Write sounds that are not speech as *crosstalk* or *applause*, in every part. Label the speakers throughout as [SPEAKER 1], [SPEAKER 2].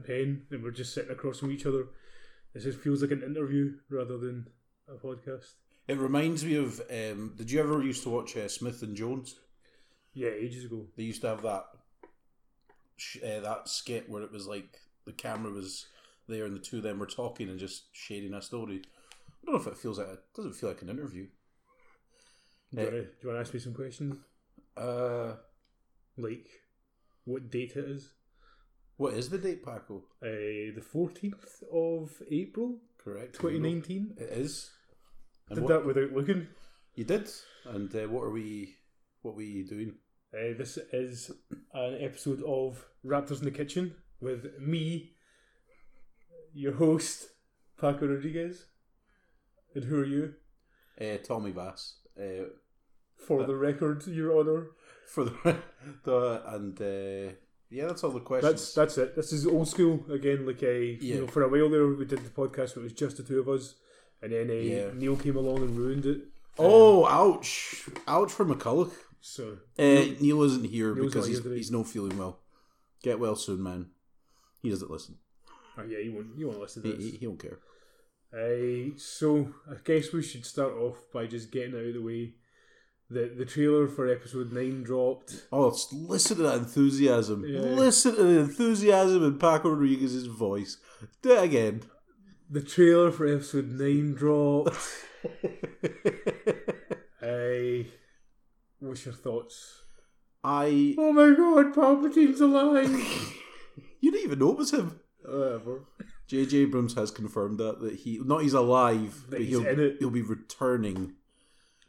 [SPEAKER 1] and pen, and we're just sitting across from each other. This just feels like an interview rather than a podcast.
[SPEAKER 2] It reminds me of. Um, did you ever used to watch uh, Smith and Jones?
[SPEAKER 1] Yeah, ages ago.
[SPEAKER 2] They used to have that sh- uh, that skit where it was like the camera was there and the two of them were talking and just sharing a story. I don't know if it feels like it doesn't feel like an interview.
[SPEAKER 1] Do you, wanna, do you want to ask me some questions?
[SPEAKER 2] Uh,
[SPEAKER 1] Like, what date it is?
[SPEAKER 2] What is the date, Paco?
[SPEAKER 1] Uh, the 14th of April,
[SPEAKER 2] Correct.
[SPEAKER 1] 2019.
[SPEAKER 2] It is. And
[SPEAKER 1] Did
[SPEAKER 2] what-
[SPEAKER 1] that without looking.
[SPEAKER 2] You did. And uh, what are we? What were you doing?
[SPEAKER 1] Uh, this is an episode of Raptors in the Kitchen with me, your host, Paco Rodriguez. And who are you?
[SPEAKER 2] Uh, Tommy Bass. Uh,
[SPEAKER 1] For the record, Your Honour.
[SPEAKER 2] for the, *laughs* the and uh, yeah, that's all the questions.
[SPEAKER 1] That's that's it. This is old school again. Like a
[SPEAKER 2] Yeah.
[SPEAKER 1] you know, for a while there, we did the podcast. Where it was just the two of us, and then uh,
[SPEAKER 2] Yeah.
[SPEAKER 1] Neil came along and ruined it.
[SPEAKER 2] oh, ouch! Ouch for McCulloch.
[SPEAKER 1] So
[SPEAKER 2] Uh, Neil isn't here
[SPEAKER 1] Neil's
[SPEAKER 2] because he's,
[SPEAKER 1] here
[SPEAKER 2] he's not feeling well. Get well soon, man. He doesn't listen.
[SPEAKER 1] oh, yeah, you won't you won't listen to
[SPEAKER 2] He,
[SPEAKER 1] this.
[SPEAKER 2] he, he won't care.
[SPEAKER 1] Uh, so I guess we should start off by just getting out of the way. The the trailer for episode nine dropped.
[SPEAKER 2] Oh, listen to that enthusiasm.
[SPEAKER 1] Yeah.
[SPEAKER 2] Listen to the enthusiasm in Paco Rodriguez's voice. Do it again.
[SPEAKER 1] The trailer for episode nine dropped. *laughs* uh, what's your thoughts?
[SPEAKER 2] I.
[SPEAKER 1] Oh my god, Palpatine's alive! *laughs*
[SPEAKER 2] You didn't even know it was him.
[SPEAKER 1] Whatever.
[SPEAKER 2] J.J. Abrams has confirmed that that he not he's alive,
[SPEAKER 1] That
[SPEAKER 2] but
[SPEAKER 1] he's
[SPEAKER 2] he'll he'll be returning.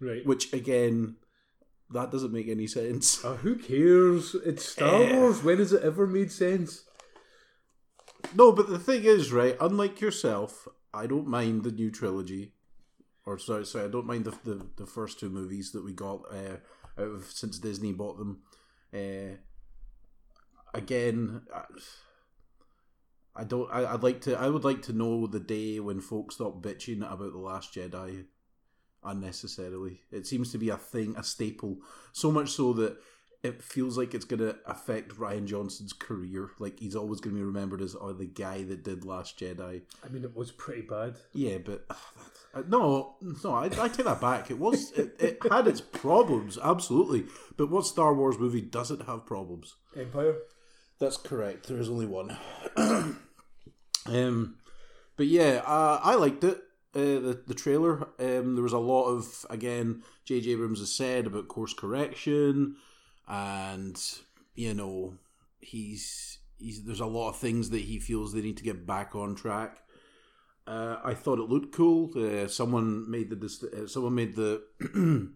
[SPEAKER 1] Right.
[SPEAKER 2] Which again, that doesn't make any sense.
[SPEAKER 1] Uh, who cares? It's Star
[SPEAKER 2] Eh.
[SPEAKER 1] Wars. When has it ever made sense?
[SPEAKER 2] No, but the thing is, right? Unlike yourself, I don't mind the new trilogy, or sorry, sorry, I don't mind the the, the first two movies that we got uh, out of since Disney bought them. Uh, again, I, I don't. I, I'd like to. I would like to know the day when folks stop bitching about the Last Jedi unnecessarily. It seems to be a thing, a staple, so much so that it feels like it's going to affect Rian Johnson's career. Like he's always going to be remembered as oh, the guy that did Last Jedi.
[SPEAKER 1] I mean, it was pretty bad.
[SPEAKER 2] Yeah, but uh, no, no, I, I take that back. It was it, it had its problems, absolutely. But what Star Wars movie doesn't have problems?
[SPEAKER 1] Empire.
[SPEAKER 2] That's correct. There is only one. *clears throat* um, but yeah, uh, I liked it. Uh, the the trailer. Um, there was a lot of again. J.J. Abrams has said about course correction, and you know he's he's there's a lot of things that he feels they need to get back on track. Uh, I thought it looked cool. Uh, someone made the uh, someone made the *clears throat*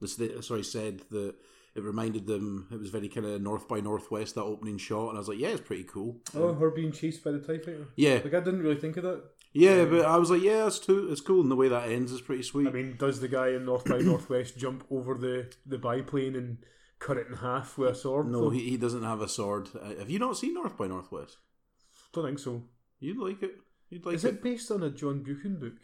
[SPEAKER 2] the sta- sorry said that it reminded them it was very kind of north by northwest that opening shot, and I was like, yeah, it's pretty cool.
[SPEAKER 1] Oh, her being chased by the Tie Fighter.
[SPEAKER 2] Yeah,
[SPEAKER 1] Like I didn't really think of that.
[SPEAKER 2] yeah, but I was like, yeah, it's too, it's cool, and the way that ends is pretty sweet.
[SPEAKER 1] I mean, does the guy in North by *coughs* Northwest jump over the the biplane and cut it in half with a sword?
[SPEAKER 2] no,
[SPEAKER 1] though?
[SPEAKER 2] he, he doesn't have a sword. Uh, have you not seen North by Northwest?
[SPEAKER 1] don't think so.
[SPEAKER 2] You'd like it. You'd like
[SPEAKER 1] Is
[SPEAKER 2] it.
[SPEAKER 1] it based on a John Buchan book?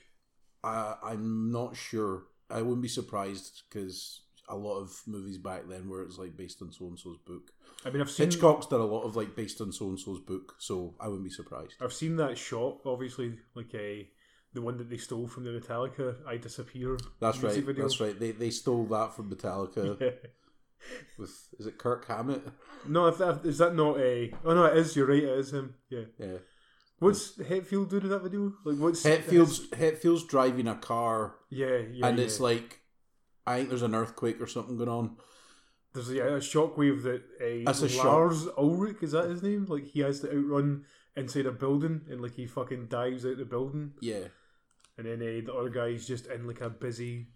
[SPEAKER 2] Uh, I'm not sure. I wouldn't be surprised because a lot of movies back then where it's like based on so and so's book.
[SPEAKER 1] I mean, I've seen
[SPEAKER 2] Hitchcock's done a lot of like based on so and so's book, so I wouldn't be surprised.
[SPEAKER 1] I've seen that shot. Obviously, like a the one that they stole from the Metallica "I Disappear."
[SPEAKER 2] That's right.
[SPEAKER 1] video.
[SPEAKER 2] That's right. They they stole that from Metallica *laughs* with is it Kirk Hammett?
[SPEAKER 1] no, if that is that not a? Oh no, it is. You're right. It is him. Yeah.
[SPEAKER 2] Yeah.
[SPEAKER 1] What's Hetfield doing in that video? Like what's
[SPEAKER 2] Hetfield's Hetfield's driving a car
[SPEAKER 1] Yeah, yeah.
[SPEAKER 2] and
[SPEAKER 1] yeah.
[SPEAKER 2] it's like I think there's an earthquake or something going on.
[SPEAKER 1] There's yeah, a shockwave that uh,
[SPEAKER 2] That's a shock.
[SPEAKER 1] Lars Ulrich is that his name? Like he has to outrun inside a building and like he fucking dives out the building
[SPEAKER 2] Yeah.
[SPEAKER 1] and then uh, the other guy's just in like a busy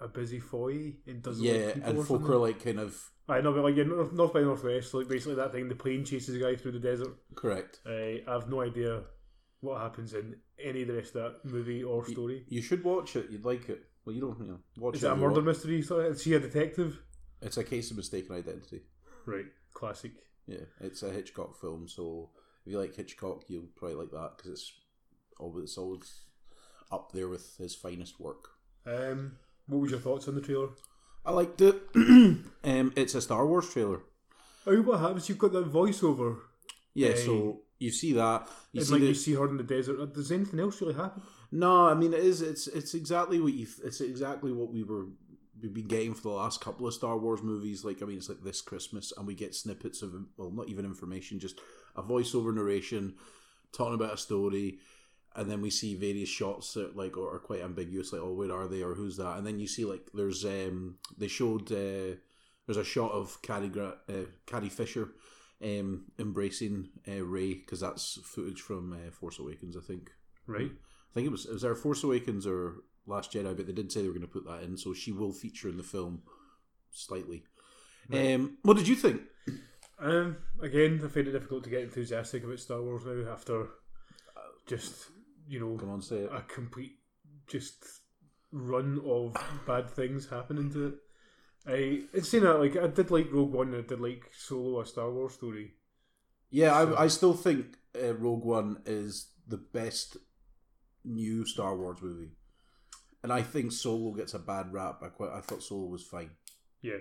[SPEAKER 1] a busy foyer and doesn't
[SPEAKER 2] Yeah, and folk are like kind of
[SPEAKER 1] I know, but like yeah, north, north by northwest, like basically that thing. The plane chases a guy through the desert.
[SPEAKER 2] correct.
[SPEAKER 1] Uh, I have no idea what happens in any of the rest of that movie or story.
[SPEAKER 2] You should watch it. You'd like it. Well, you don't. You know, watch
[SPEAKER 1] Is
[SPEAKER 2] it.
[SPEAKER 1] a murder
[SPEAKER 2] want.
[SPEAKER 1] mystery? So is she a detective?
[SPEAKER 2] It's a case of mistaken identity.
[SPEAKER 1] Right, classic.
[SPEAKER 2] Yeah, it's a Hitchcock film, so if you like Hitchcock, you'll probably like that because it's always it's always up there with his finest work.
[SPEAKER 1] Um, what was your thoughts on the trailer?
[SPEAKER 2] I liked it. *clears throat* um, it's a Star Wars trailer.
[SPEAKER 1] Oh, what happens? You've got that voiceover.
[SPEAKER 2] Yeah, so you see that. You
[SPEAKER 1] It's
[SPEAKER 2] see
[SPEAKER 1] like
[SPEAKER 2] the,
[SPEAKER 1] you see her in the desert. Does anything else really happen?
[SPEAKER 2] No, I mean it is. It's it's exactly what you. It's exactly what we were we've been getting for the last couple of Star Wars movies. Like I mean, it's like this Christmas, and we get snippets of well, not even information, just a voiceover narration talking about a story, and then we see various shots that like are, quite ambiguous, like oh where are they or who's that, and then you see like there's um they showed uh, there's a shot of Carrie uh, Carrie Fisher. Um, embracing uh, Rey because that's footage from uh, Force Awakens, I think.
[SPEAKER 1] Right.
[SPEAKER 2] Think it was it was either Force Awakens or Last Jedi, but they did say they were going to put that in, so she will feature in the film slightly.
[SPEAKER 1] Right.
[SPEAKER 2] Um, what did you think?
[SPEAKER 1] Um, again, I find it difficult to get enthusiastic about Star Wars now after just you know
[SPEAKER 2] Come on, say it.
[SPEAKER 1] a complete just run of bad things happening to it. I it's saying that like I did like Rogue One and I did like Solo a Star Wars story.
[SPEAKER 2] Yeah,
[SPEAKER 1] so-
[SPEAKER 2] I, I still think uh, Rogue One is the best new Star Wars movie, and I think Solo gets a bad rap. I quite I thought Solo was fine.
[SPEAKER 1] Yeah.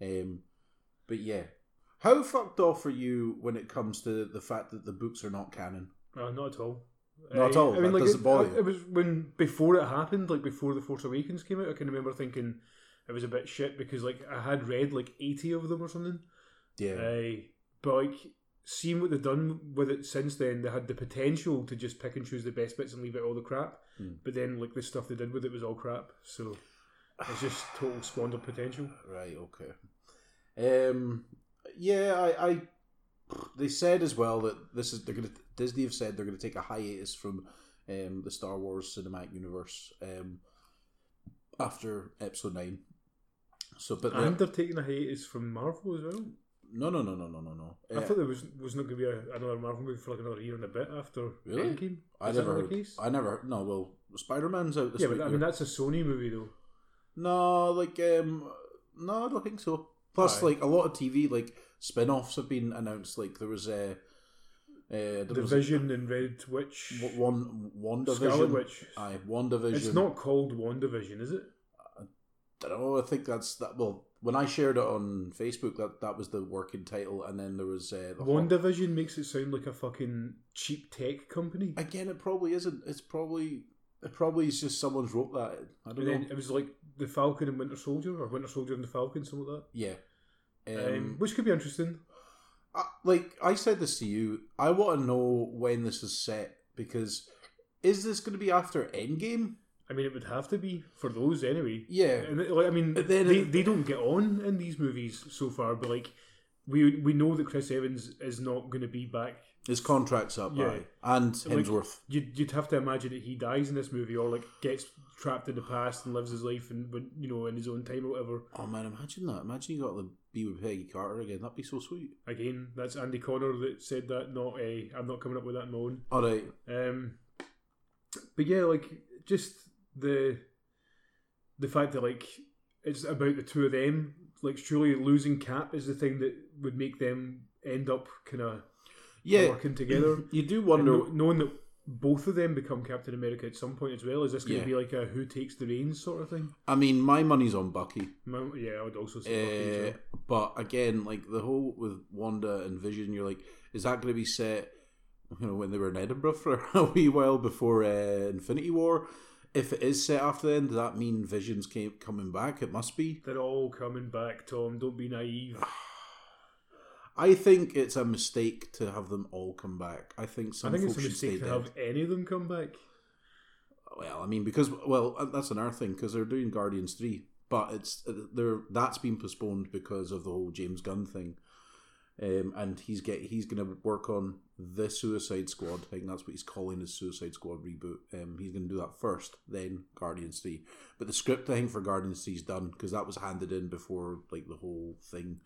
[SPEAKER 2] Um, but yeah, how fucked off are you when it comes to the fact that the books are not canon?
[SPEAKER 1] Uh, not at all.
[SPEAKER 2] Not at all? That doesn't
[SPEAKER 1] it,
[SPEAKER 2] bother
[SPEAKER 1] I-
[SPEAKER 2] you?
[SPEAKER 1] It was when before it happened, like before the Force Awakens came out. I can remember thinking it was a bit shit because like I had read like eighty of them or something.
[SPEAKER 2] Yeah,
[SPEAKER 1] Uh, but like seeing what they've done with it since then, they had the potential to just pick and choose the best bits and leave out all the crap.
[SPEAKER 2] Hmm.
[SPEAKER 1] But then like the stuff they did with it was all crap. So it's just *sighs* total squandered potential.
[SPEAKER 2] Right. Okay. Um. Yeah. I. I they said as well that this is they're gonna Disney have said they're gonna take a hiatus from um the Star Wars cinematic universe um after Episode Nine. So, but
[SPEAKER 1] And
[SPEAKER 2] they're-
[SPEAKER 1] they're taking a hiatus from Marvel as well.
[SPEAKER 2] No, no, no, no, no, no, no.
[SPEAKER 1] I
[SPEAKER 2] Uh,
[SPEAKER 1] thought there was was not going to be a, another Marvel movie for like another year and a bit after
[SPEAKER 2] Really?
[SPEAKER 1] Endgame.
[SPEAKER 2] I
[SPEAKER 1] Is
[SPEAKER 2] never. Heard,
[SPEAKER 1] case?
[SPEAKER 2] I never. Heard, no. Well, Spider Man's out this
[SPEAKER 1] yeah, but I mean that's a Sony movie though.
[SPEAKER 2] No, like um, no, I don't think so. Plus,
[SPEAKER 1] Aye.
[SPEAKER 2] like a lot of TV like spin-offs have been announced. Like there was a. Uh, uh,
[SPEAKER 1] The Vision and Red Witch,
[SPEAKER 2] one one
[SPEAKER 1] Scarlet
[SPEAKER 2] division.
[SPEAKER 1] Witch.
[SPEAKER 2] Aye, one division.
[SPEAKER 1] It's not called WandaVision, is it?
[SPEAKER 2] I don't know. I think that's that. Well, when I shared it on Facebook, that that was the working title, and then there was uh, the Hawk-
[SPEAKER 1] WandaVision makes it sound like a fucking cheap tech company.
[SPEAKER 2] Again, it probably isn't. It's probably it probably is just someone's wrote that. I don't
[SPEAKER 1] And
[SPEAKER 2] know.
[SPEAKER 1] it was like the Falcon and Winter Soldier, or Winter Soldier and the Falcon, something like
[SPEAKER 2] yeah.
[SPEAKER 1] that.
[SPEAKER 2] Um,
[SPEAKER 1] Um, which could be interesting.
[SPEAKER 2] I, like I said this to you, I want to know when this is set because is this going to be after Endgame?
[SPEAKER 1] I mean, it would have to be for those anyway.
[SPEAKER 2] Yeah,
[SPEAKER 1] And like, I mean,
[SPEAKER 2] But then
[SPEAKER 1] they,
[SPEAKER 2] it-
[SPEAKER 1] they don't get on in these movies so far, but like we we know that Chris Evans is not going to be back.
[SPEAKER 2] his contract's up,
[SPEAKER 1] Yeah.
[SPEAKER 2] aye. and
[SPEAKER 1] Like-
[SPEAKER 2] Hemsworth.
[SPEAKER 1] You'd, you'd have to imagine that he dies in this movie, or like gets trapped in the past and lives his life and you know in his own time or whatever.
[SPEAKER 2] oh man, imagine that! Imagine you got to be with Peggy Carter again. That'd be so sweet.
[SPEAKER 1] Again, that's Andy Connor that said that. Not a, I'm not coming up with that on my own.
[SPEAKER 2] All right,
[SPEAKER 1] Um, but yeah, like just the the fact that like it's about the two of them. Like surely losing Cap is the thing that would make them end up kind of
[SPEAKER 2] yeah.
[SPEAKER 1] working together.
[SPEAKER 2] You do wonder.
[SPEAKER 1] kno- knowing that both of them become Captain America at some point as well. Is this going
[SPEAKER 2] Yeah.
[SPEAKER 1] to be like a who takes the reins sort of thing?
[SPEAKER 2] I mean, my money's on Bucky.
[SPEAKER 1] My- Yeah, I would also say Bucky
[SPEAKER 2] Uh,
[SPEAKER 1] well.
[SPEAKER 2] but again, like the whole with Wanda and Vision, you're like, is that going to be set? You know, when they were in Edinburgh *laughs* for a wee while before uh, Infinity War. If it is set after then, does that mean Vision's came, coming back? It must be.
[SPEAKER 1] They're all coming back, Tom. Don't be naive. *sighs*
[SPEAKER 2] I think it's a mistake to have them all come back. I think
[SPEAKER 1] I
[SPEAKER 2] some
[SPEAKER 1] think it's a
[SPEAKER 2] should stay
[SPEAKER 1] mistake to
[SPEAKER 2] dead.
[SPEAKER 1] have any of them come back.
[SPEAKER 2] Well, I mean, because well, uh, that's another thing because they're doing Guardians three, but it's uh, they're that's been postponed because of the whole James Gunn thing, um, and he's get he's going to work on the Suicide Squad. I think that's what he's calling his Suicide Squad reboot. Um, he's going to do that first, then Guardians three. But the script I think for Guardians three is done because that was handed in before like the whole thing,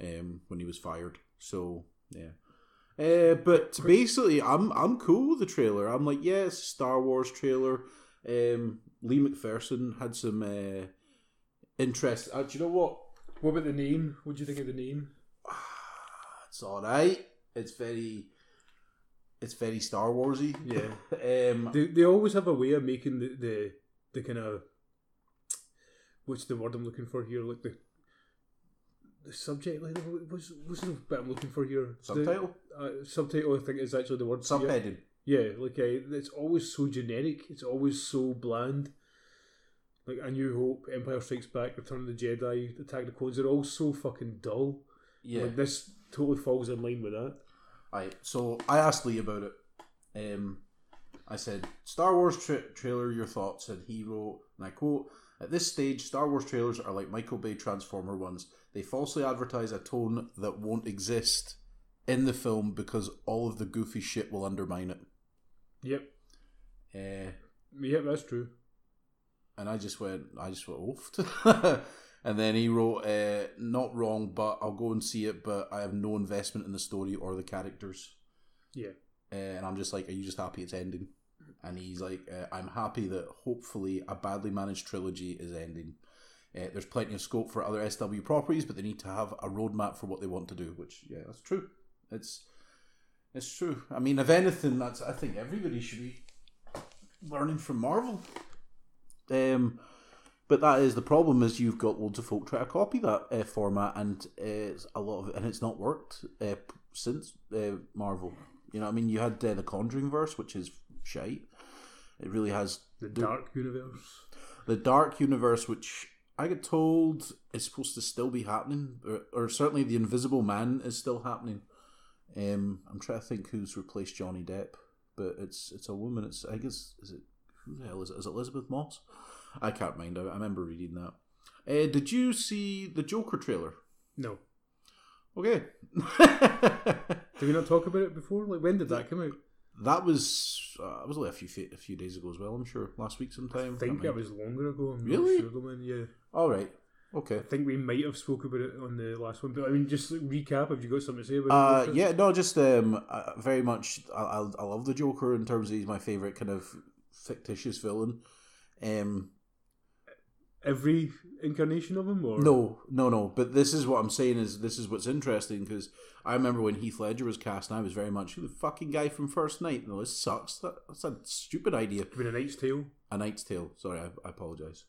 [SPEAKER 2] um, when he was fired. So yeah. Uh, but basically, I'm I'm cool with the trailer. I'm like, yeah, Star Wars trailer. Um, Lee McPherson had some uh, interest. Uh, do you know what?
[SPEAKER 1] What about the name? What do you think of the name? *sighs*
[SPEAKER 2] It's all right. It's very, it's very Star Warsy.
[SPEAKER 1] Yeah. *laughs*
[SPEAKER 2] um,
[SPEAKER 1] They, they always have a way of making the the, the kind of what's the word I'm looking for here like the the subject like what's what's the bit I'm looking for here?
[SPEAKER 2] Subtitle?
[SPEAKER 1] The, uh, subtitle I think is actually the word
[SPEAKER 2] Subheading.
[SPEAKER 1] Yeah, like uh, it's always so generic. It's always so bland. Like A New Hope, Empire Strikes Back, Return of the Jedi, Attack of the Clones. They're all so fucking dull.
[SPEAKER 2] Yeah.
[SPEAKER 1] Like this totally falls in line with that.
[SPEAKER 2] I so I asked Lee about it. Um, I said Star Wars tra- trailer, your thoughts, and he wrote, and I quote: "At this stage, Star Wars trailers are like Michael Bay Transformer ones. They falsely advertise a tone that won't exist in the film because all of the goofy shit will undermine it."
[SPEAKER 1] Yep.
[SPEAKER 2] Uh,
[SPEAKER 1] Yep, that's true.
[SPEAKER 2] and I just went, I just went oofed. *laughs* and then he wrote, uh, "Not wrong, but I'll go and see it, but I have no investment in the story or the characters."
[SPEAKER 1] Yeah.
[SPEAKER 2] Uh, and I'm just like, "Are you just happy it's ending?" And he's like, uh, "I'm happy that hopefully a badly managed trilogy is ending." Uh, there's plenty of scope for other SW properties, but they need to have a roadmap for what they want to do. Which, yeah, that's true. It's it's true. I mean, if anything, that's I think everybody should be learning from Marvel. Um, but that is the problem is you've got loads of folk try to copy that uh, format, and uh, it's a lot of and it's not worked uh, since uh, Marvel. You know, what I mean, you had uh, the Conjuring verse, which is shite. It really has
[SPEAKER 1] The Dark Universe.
[SPEAKER 2] the Dark Universe, which I get told is supposed to still be happening, or, or certainly the Invisible Man is still happening. Um, I'm trying to think who's replaced Johnny Depp, but it's it's a woman. It's I guess is it who the hell is it? Is it Elisabeth Moss? I can't mind. I, I remember reading that. Uh, did you see the Joker trailer?
[SPEAKER 1] No.
[SPEAKER 2] Okay. *laughs*
[SPEAKER 1] Did we not talk about it before? Like when did that come out?
[SPEAKER 2] that was uh, it was only a few a few days ago as well. I'm sure last week sometime.
[SPEAKER 1] I think it was longer ago. I'm
[SPEAKER 2] Really?
[SPEAKER 1] Not sure. Yeah.
[SPEAKER 2] All right. Okay.
[SPEAKER 1] I think we might have spoke about it on the last one, but I mean, just recap. Have you got something to say about
[SPEAKER 2] Uh,
[SPEAKER 1] it?
[SPEAKER 2] yeah, no, just um, uh, very much. I, I, I love the Joker in terms of he's my favorite kind of fictitious villain. Um,
[SPEAKER 1] Every incarnation of him, or
[SPEAKER 2] no, no, no. But this is what I'm saying is this is what's interesting because I remember when Heath Ledger was cast, and I was very much the fucking guy from First Knight. No, this sucks. That, that's a stupid idea.
[SPEAKER 1] With a Knight's Tale.
[SPEAKER 2] A Knight's Tale. Sorry, I, I apologize.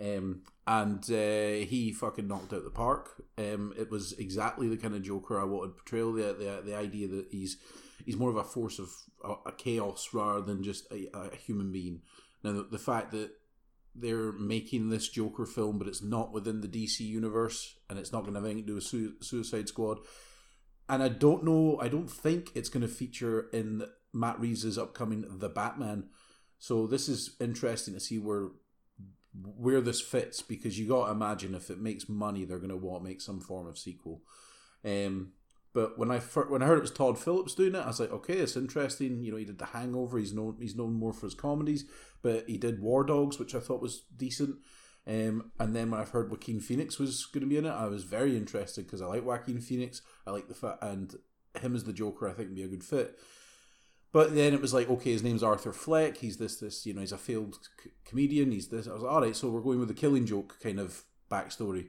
[SPEAKER 2] Um, and uh, he fucking knocked out the park. Um, it was exactly the kind of Joker I wanted to portray. The, the the idea that he's he's more of a force of a, a chaos rather than just a, a human being. Now the, the fact that they're making this Joker film, but it's not within the DC universe, and it's not going to have anything to do with Su- Suicide Squad. And I don't know. I don't think it's going to feature in Matt Reeves' upcoming The Batman. So this is interesting to see where where this fits because you got to imagine if it makes money, they're going to want to make some form of sequel. Um, but when I fir- when I heard it was Todd Phillips doing it, I was like, okay, it's interesting. You know, he did The Hangover. He's known he's known more for his comedies, but he did War Dogs, which I thought was decent. Um, and then when I've heard Joaquin Phoenix was going to be in it, I was very interested because I like Joaquin Phoenix. I like the fact and him as the Joker. I think would be a good fit. But then it was like, okay, his name's Arthur Fleck. He's this, this, you know, he's a failed c- comedian. He's this. I was like, all right, so we're going with the Killing Joke kind of backstory.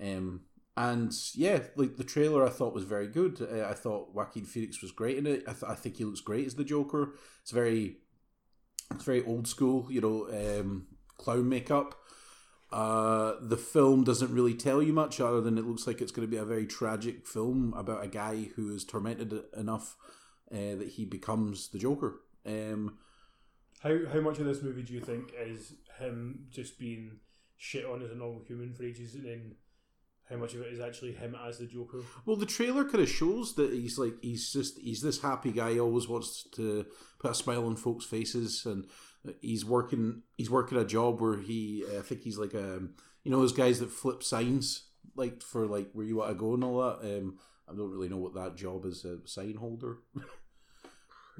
[SPEAKER 2] Um, and yeah, like the trailer, I thought was very good. Uh, I thought Joaquin Phoenix was great in it. I, th- I think he looks great as the Joker. It's very, it's very old school, you know, um, clown makeup. Uh, the film doesn't really tell you much other than it looks like it's going to be a very tragic film about a guy who is tormented enough uh, that he becomes the Joker. Um,
[SPEAKER 1] How how much of this movie do you think is him just being shit on as a normal human for ages, and then how much of it is actually him as the Joker?
[SPEAKER 2] well, the trailer kind of shows that he's like he's just he's this happy guy. He always wants to put a smile on folks' faces, and he's working he's working a job where he uh, I think he's like a you know those guys that flip signs like for like where you want to go and all that. Um, I don't really know what that job is. A sign holder.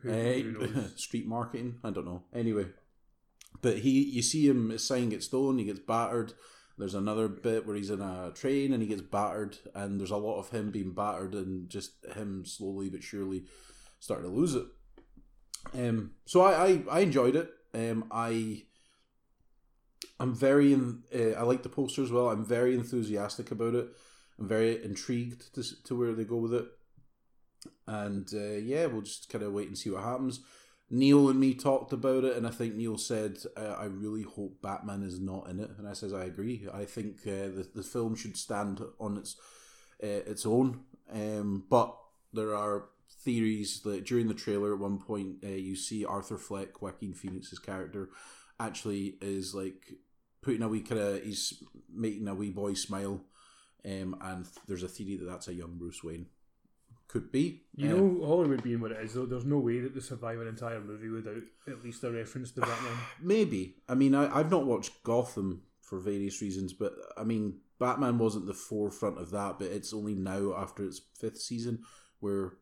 [SPEAKER 1] Who *laughs*
[SPEAKER 2] street marketing. I don't know. Anyway, but he, you see him. His sign gets stolen. He gets battered. There's another bit where he's in a train and he gets battered, and there's a lot of him being battered and just him slowly but surely starting to lose it. Um, so I, I, I enjoyed it. Um, I I'm very in, uh, I like the poster as well. I'm very enthusiastic about it. I'm very intrigued to to where they go with it. And uh, yeah, we'll just kind of wait and see what happens. Neil and me talked about it, and I think Neil said, uh, "I really hope Batman is not in it." And I says, "I agree. I think uh, the the film should stand on its uh, its own. Um, but there are theories that during the trailer, at one point, uh, you see Arthur Fleck, Joaquin Phoenix's character, actually is like putting a wee kind of he's making a wee boy smile, um, and there's a theory that that's a young Bruce Wayne. Could be.
[SPEAKER 1] You
[SPEAKER 2] Uh,
[SPEAKER 1] know, Hollywood being what it is, though, there's no way that they survive an entire movie without at least a reference to Batman. *sighs*
[SPEAKER 2] Maybe. I mean, I, I've not watched Gotham for various reasons, but I mean, Batman wasn't the forefront of that, but it's only now after its fifth season where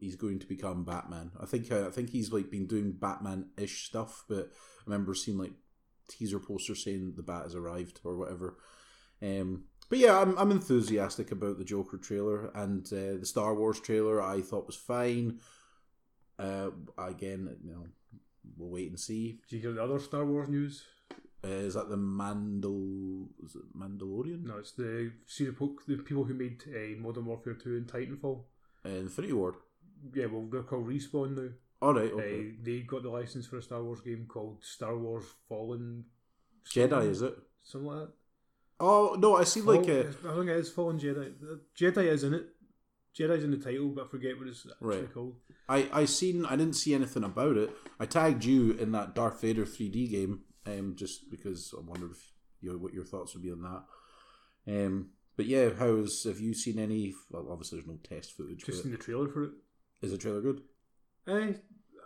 [SPEAKER 2] he's going to become Batman. I think uh, I think he's like been doing Batman-ish stuff, but I remember seeing like teaser posters saying the Bat has arrived or whatever. Um, but yeah, I'm I'm enthusiastic about the Joker trailer and uh, the Star Wars trailer. I thought was fine. Uh, again, you know, we'll wait and see.
[SPEAKER 1] Do you hear the other Star Wars news?
[SPEAKER 2] Uh, is that the Mandal? Is it Mandalorian?
[SPEAKER 1] No, it's the see the, po- the people who made uh, Modern Warfare 2 and Titanfall.
[SPEAKER 2] Uh, Infinity Ward.
[SPEAKER 1] Yeah, well, they're called Respawn now.
[SPEAKER 2] All right.
[SPEAKER 1] Uh, they got the license for a Star Wars game called Star Wars Fallen.
[SPEAKER 2] Jedi is it?
[SPEAKER 1] Something like that.
[SPEAKER 2] Oh no, I see like
[SPEAKER 1] Fall-
[SPEAKER 2] uh,
[SPEAKER 1] I think it is Fallen Jedi. Jedi is in it. Jedi's in the title, but I forget what it's actually
[SPEAKER 2] Right.
[SPEAKER 1] called.
[SPEAKER 2] I I seen I didn't see anything about it. I tagged you in that Darth Vader 3D game, um, just because I wondered if you know, what your thoughts would be on that. Um, but yeah, how's have you seen any? Well, obviously there's no test footage.
[SPEAKER 1] Just in the trailer for it.
[SPEAKER 2] is the trailer good?
[SPEAKER 1] Eh,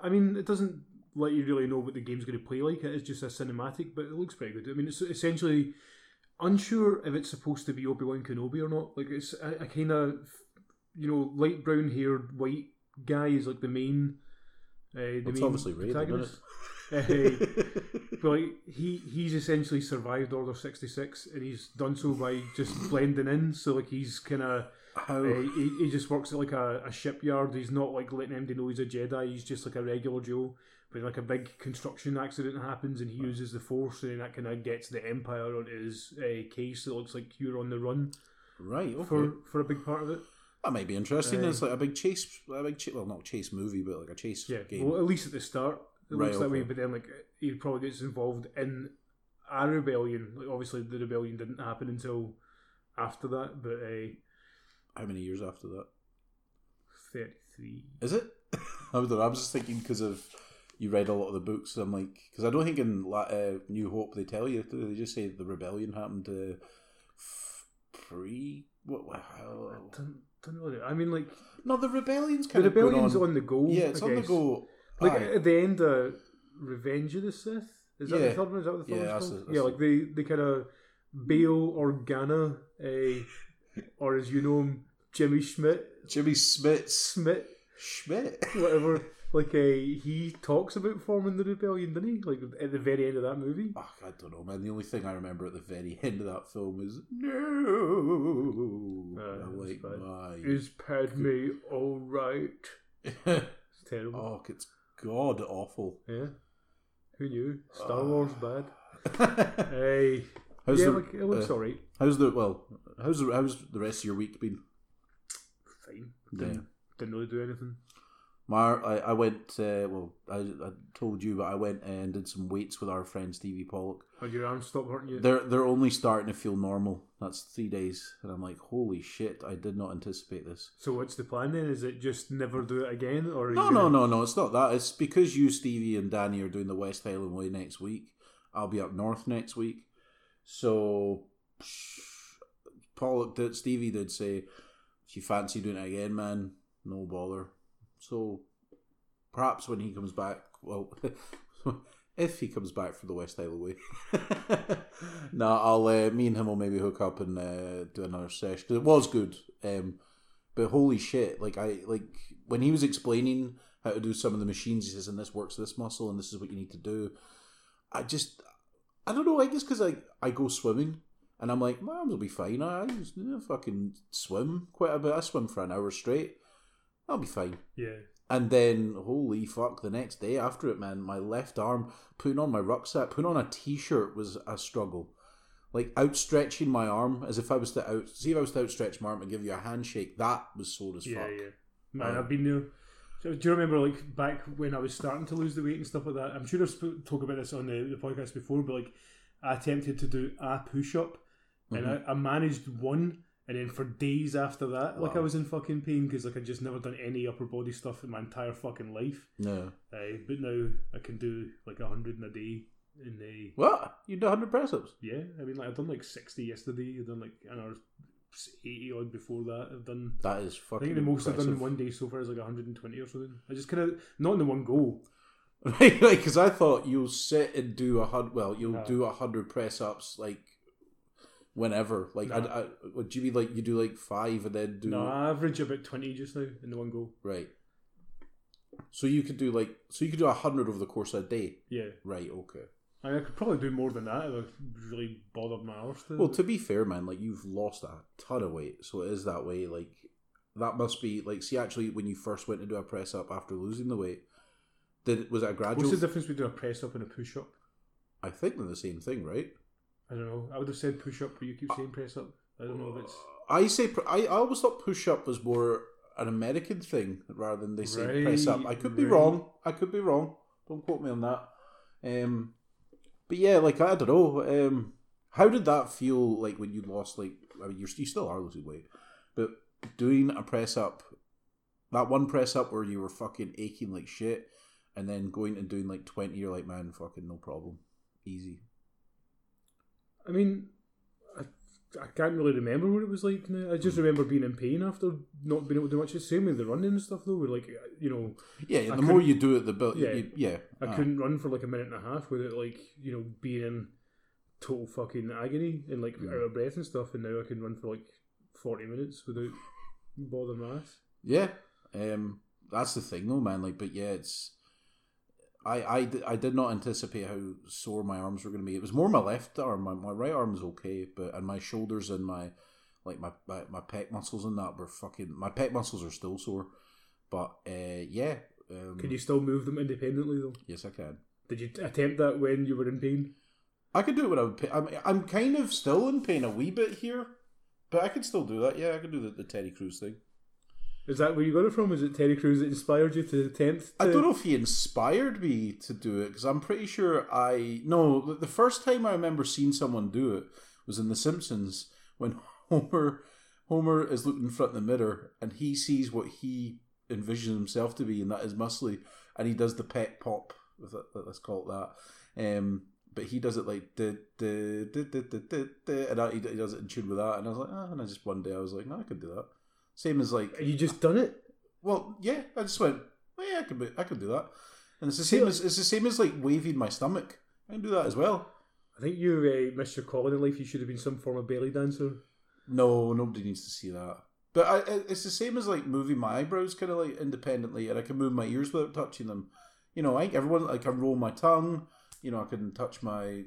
[SPEAKER 1] I mean, it doesn't let you really know what the game's going to play like. It is just a cinematic, but it looks pretty good. I mean, it's essentially unsure if it's supposed to be Obi Wan Kenobi or not. Like, it's a, a kind of, you know, light brown haired white guy is like the main. Uh, the
[SPEAKER 2] It's
[SPEAKER 1] main
[SPEAKER 2] obviously Raiden,
[SPEAKER 1] protagonist. Eh, *laughs* but like, he he's essentially survived Order sixty six, and he's done so by just blending in. So like he's kind of
[SPEAKER 2] How?
[SPEAKER 1] uh, he, he just works at like a, a shipyard. He's not like letting anybody know he's a Jedi. He's just like a regular Joe. But like a big construction accident happens, and he uses the Force, and that kind of gets the Empire onto his uh, case. So it looks like you're on the run
[SPEAKER 2] right. Okay.
[SPEAKER 1] for for a big part of it.
[SPEAKER 2] that might be interesting.
[SPEAKER 1] Uh,
[SPEAKER 2] it's like a big chase, a big well, not chase movie, but like a chase
[SPEAKER 1] Yeah.
[SPEAKER 2] game.
[SPEAKER 1] Well, at least at the start, it
[SPEAKER 2] Right,
[SPEAKER 1] looks that way. But then like he probably gets involved in a rebellion. Like obviously the rebellion didn't happen until after that. But uh,
[SPEAKER 2] How many years after that?
[SPEAKER 1] thirty three.
[SPEAKER 2] Is it? *laughs* I was, I was just thinking because of you read a lot of the books. I'm like, because I don't think in uh, New Hope they tell you. They just say the rebellion happened uh, pre. What? what- How,
[SPEAKER 1] Don't, don't really. I mean, like
[SPEAKER 2] no, the rebellion's
[SPEAKER 1] the
[SPEAKER 2] kind of going
[SPEAKER 1] rebellion's
[SPEAKER 2] on.
[SPEAKER 1] on, the go.
[SPEAKER 2] yeah, it's
[SPEAKER 1] I
[SPEAKER 2] on the go.
[SPEAKER 1] Like
[SPEAKER 2] Aye.
[SPEAKER 1] at the end of Revenge of the Sith. Is that
[SPEAKER 2] Yeah.
[SPEAKER 1] the third one? Is that what the third
[SPEAKER 2] Yeah,
[SPEAKER 1] one's called?
[SPEAKER 2] the- that's
[SPEAKER 1] yeah,
[SPEAKER 2] the-
[SPEAKER 1] like they, they kind of Bail Organa, uh, or as you know him, Jimmy Schmidt,
[SPEAKER 2] Jimmy Smits
[SPEAKER 1] Schmidt,
[SPEAKER 2] Schmidt. *laughs*
[SPEAKER 1] whatever. Like uh, he talks about forming the rebellion, didn't he? Like at the very end of that movie.
[SPEAKER 2] Oh, I don't know, man. The only thing I remember at the very *laughs* end of that film is no.
[SPEAKER 1] Uh,
[SPEAKER 2] I'm like,
[SPEAKER 1] bad.
[SPEAKER 2] my.
[SPEAKER 1] Is Padme all right? *laughs* It's terrible.
[SPEAKER 2] oh, it's god awful.
[SPEAKER 1] Yeah. Who knew? Star
[SPEAKER 2] Ah.
[SPEAKER 1] Wars bad. *laughs* Hey.
[SPEAKER 2] How's
[SPEAKER 1] yeah,
[SPEAKER 2] the-
[SPEAKER 1] like, it looks
[SPEAKER 2] uh,
[SPEAKER 1] alright.
[SPEAKER 2] How's the well? How's the how's the rest of your week been?
[SPEAKER 1] Fine.
[SPEAKER 2] Yeah.
[SPEAKER 1] Didn't, didn't really do anything.
[SPEAKER 2] Mar, I, I went. Uh, well, I, I told you, but I went and did some weights with our friend Stevie Pollock.
[SPEAKER 1] Had your arms stop hurting you?
[SPEAKER 2] They're they're only starting to feel normal. That's three days, and I'm like, holy shit! I did not anticipate this.
[SPEAKER 1] So what's the plan then? Is it just never do it again, or
[SPEAKER 2] No, no, no, no. It's not that. It's because you, Stevie, and Danny are doing the West Highland Way next week. I'll be up north next week. So, Pollock did. Stevie did say, "If you fancy doing it again, man, no bother." So, perhaps when he comes back, well, *laughs* if he comes back for the West Highland Way, no, I'll. Uh, me and him will maybe hook up and uh, do another session. 'Cause it was good. Um, but holy shit, like I like when he was explaining how to do some of the machines, he says, and this works this muscle, and this is what you need to do. I just, I don't know. I guess because I I go swimming, and I'm like, my arms will be fine. I, I know, fucking swim quite a bit. I swim for an hour straight. I'll be fine.
[SPEAKER 1] Yeah.
[SPEAKER 2] And then, holy fuck, the next day after it, man, my left arm, putting on my rucksack, putting on a t shirt was a struggle. Like outstretching my arm as if I was to out, see if I was to outstretch my arm and give you a handshake, that was sore as
[SPEAKER 1] Yeah,
[SPEAKER 2] fuck.
[SPEAKER 1] yeah. yeah. Man,
[SPEAKER 2] Uh,
[SPEAKER 1] I've been there. So, do you remember, like, back when I was starting to lose the weight and stuff like that? I'm sure I've sp- talked about this on the, the podcast before, but, like, I attempted to do a push up and
[SPEAKER 2] Mm-hmm.
[SPEAKER 1] I, I managed one, And then for days after that, like I was in fucking pain because like I just never done any upper body stuff in my entire fucking life.
[SPEAKER 2] No.
[SPEAKER 1] Uh, but now I can do like a hundred in a day. In a
[SPEAKER 2] What? You do 100 press ups?
[SPEAKER 1] yeah, I mean like I've done like sixty yesterday. I've done like another eighty odd before that. I've done.
[SPEAKER 2] That is fucking.
[SPEAKER 1] I think the most I've done in one day so far is like 120 or something. I just kind of not in the one go.
[SPEAKER 2] Right, *laughs* like, because I thought you'll sit and do a hundred. Well, you'll
[SPEAKER 1] No.
[SPEAKER 2] do a hundred press ups like whenever. Like, I. I, would you mean like you do like five and then do
[SPEAKER 1] No, I average about 20 just now in the one go.
[SPEAKER 2] right? So you could do like so you could do a hundred over the course of a day,
[SPEAKER 1] Yeah,
[SPEAKER 2] right? Okay.
[SPEAKER 1] I, mean, I could probably do more than that if I really bothered my arse. To.
[SPEAKER 2] Well, to be fair, man, like you've lost a ton of weight, so it is that way. Like that must be like see, actually, when you first went to do a press up after losing the weight, did was it a gradual?
[SPEAKER 1] What's the difference between a press up and a push up?
[SPEAKER 2] I think they're the same thing, right?
[SPEAKER 1] I don't know. I would have said push up, but you keep saying press up. I don't know if it's
[SPEAKER 2] I say pr- I, I always thought push up was more an American thing rather than they say press up. I could be
[SPEAKER 1] right.
[SPEAKER 2] wrong. I could be wrong. Don't quote me on that. Um, but yeah, like I don't know. Um, how did that feel like when you lost? Like I mean, you're you still are losing weight, but doing a press up, that one press up where you were fucking aching like shit, and then going and doing like twenty, you're like, man, fucking no problem, easy.
[SPEAKER 1] I mean, I, I can't really remember what it was like now. I
[SPEAKER 2] Hmm.
[SPEAKER 1] just remember being in pain after not being able to do much. It's the same with the running and stuff though. Where like you know,
[SPEAKER 2] Yeah,
[SPEAKER 1] I
[SPEAKER 2] the more you do it, the better.
[SPEAKER 1] Yeah.
[SPEAKER 2] Yeah, yeah.
[SPEAKER 1] I
[SPEAKER 2] aye.
[SPEAKER 1] couldn't run for like a minute and a half without like you know being in total fucking agony and like
[SPEAKER 2] Mm.
[SPEAKER 1] out of breath and stuff. And now I can run for like forty minutes without *laughs* bothering my ass.
[SPEAKER 2] Yeah, um, that's the thing though, man. Like, but yeah, it's. I, I, I did not anticipate how sore my arms were going to be. It was more my left arm. My, my right arm was okay, but and my shoulders and my like my, my, my pec muscles and that were fucking. My pec muscles are still sore, but uh, yeah. Um,
[SPEAKER 1] Can you still move them independently though?
[SPEAKER 2] Yes, I can.
[SPEAKER 1] Did you attempt that when you were in pain?
[SPEAKER 2] I could do it without pain. I'm, I'm kind of still in pain a wee bit here, but I could still do that. Yeah, I could do the, the Terry Crews thing.
[SPEAKER 1] Is that where you got it from? Is it Terry Crews that inspired you to attempt?
[SPEAKER 2] I don't know if he inspired me to do it because I'm pretty sure I no. the- first time I remember seeing someone do it was in The Simpsons when *laughs* Homer Homer is looking in front of the mirror and he sees what he envisions himself to be, and that is muscly, and he does the pet pop. Let's call it that. Um, but he does it like duh, duh, duh, duh, duh, duh, and I, he he does it in tune with that, and I was like, ah, and I just one day I was like, no, I could do that. Same as like
[SPEAKER 1] You just done it.
[SPEAKER 2] well, yeah, I just went, well, yeah, I could, be, I could do that, and it's the same as it's the same as like waving my stomach. I can do that as well.
[SPEAKER 1] I think you uh, missed your calling in life. You should have been some form of belly dancer.
[SPEAKER 2] No, nobody needs to see that. But I, it's the same as like moving my eyebrows, kind of like independently, and I can move my ears without touching them. You know, I think everyone I can roll my tongue. You know, I can touch my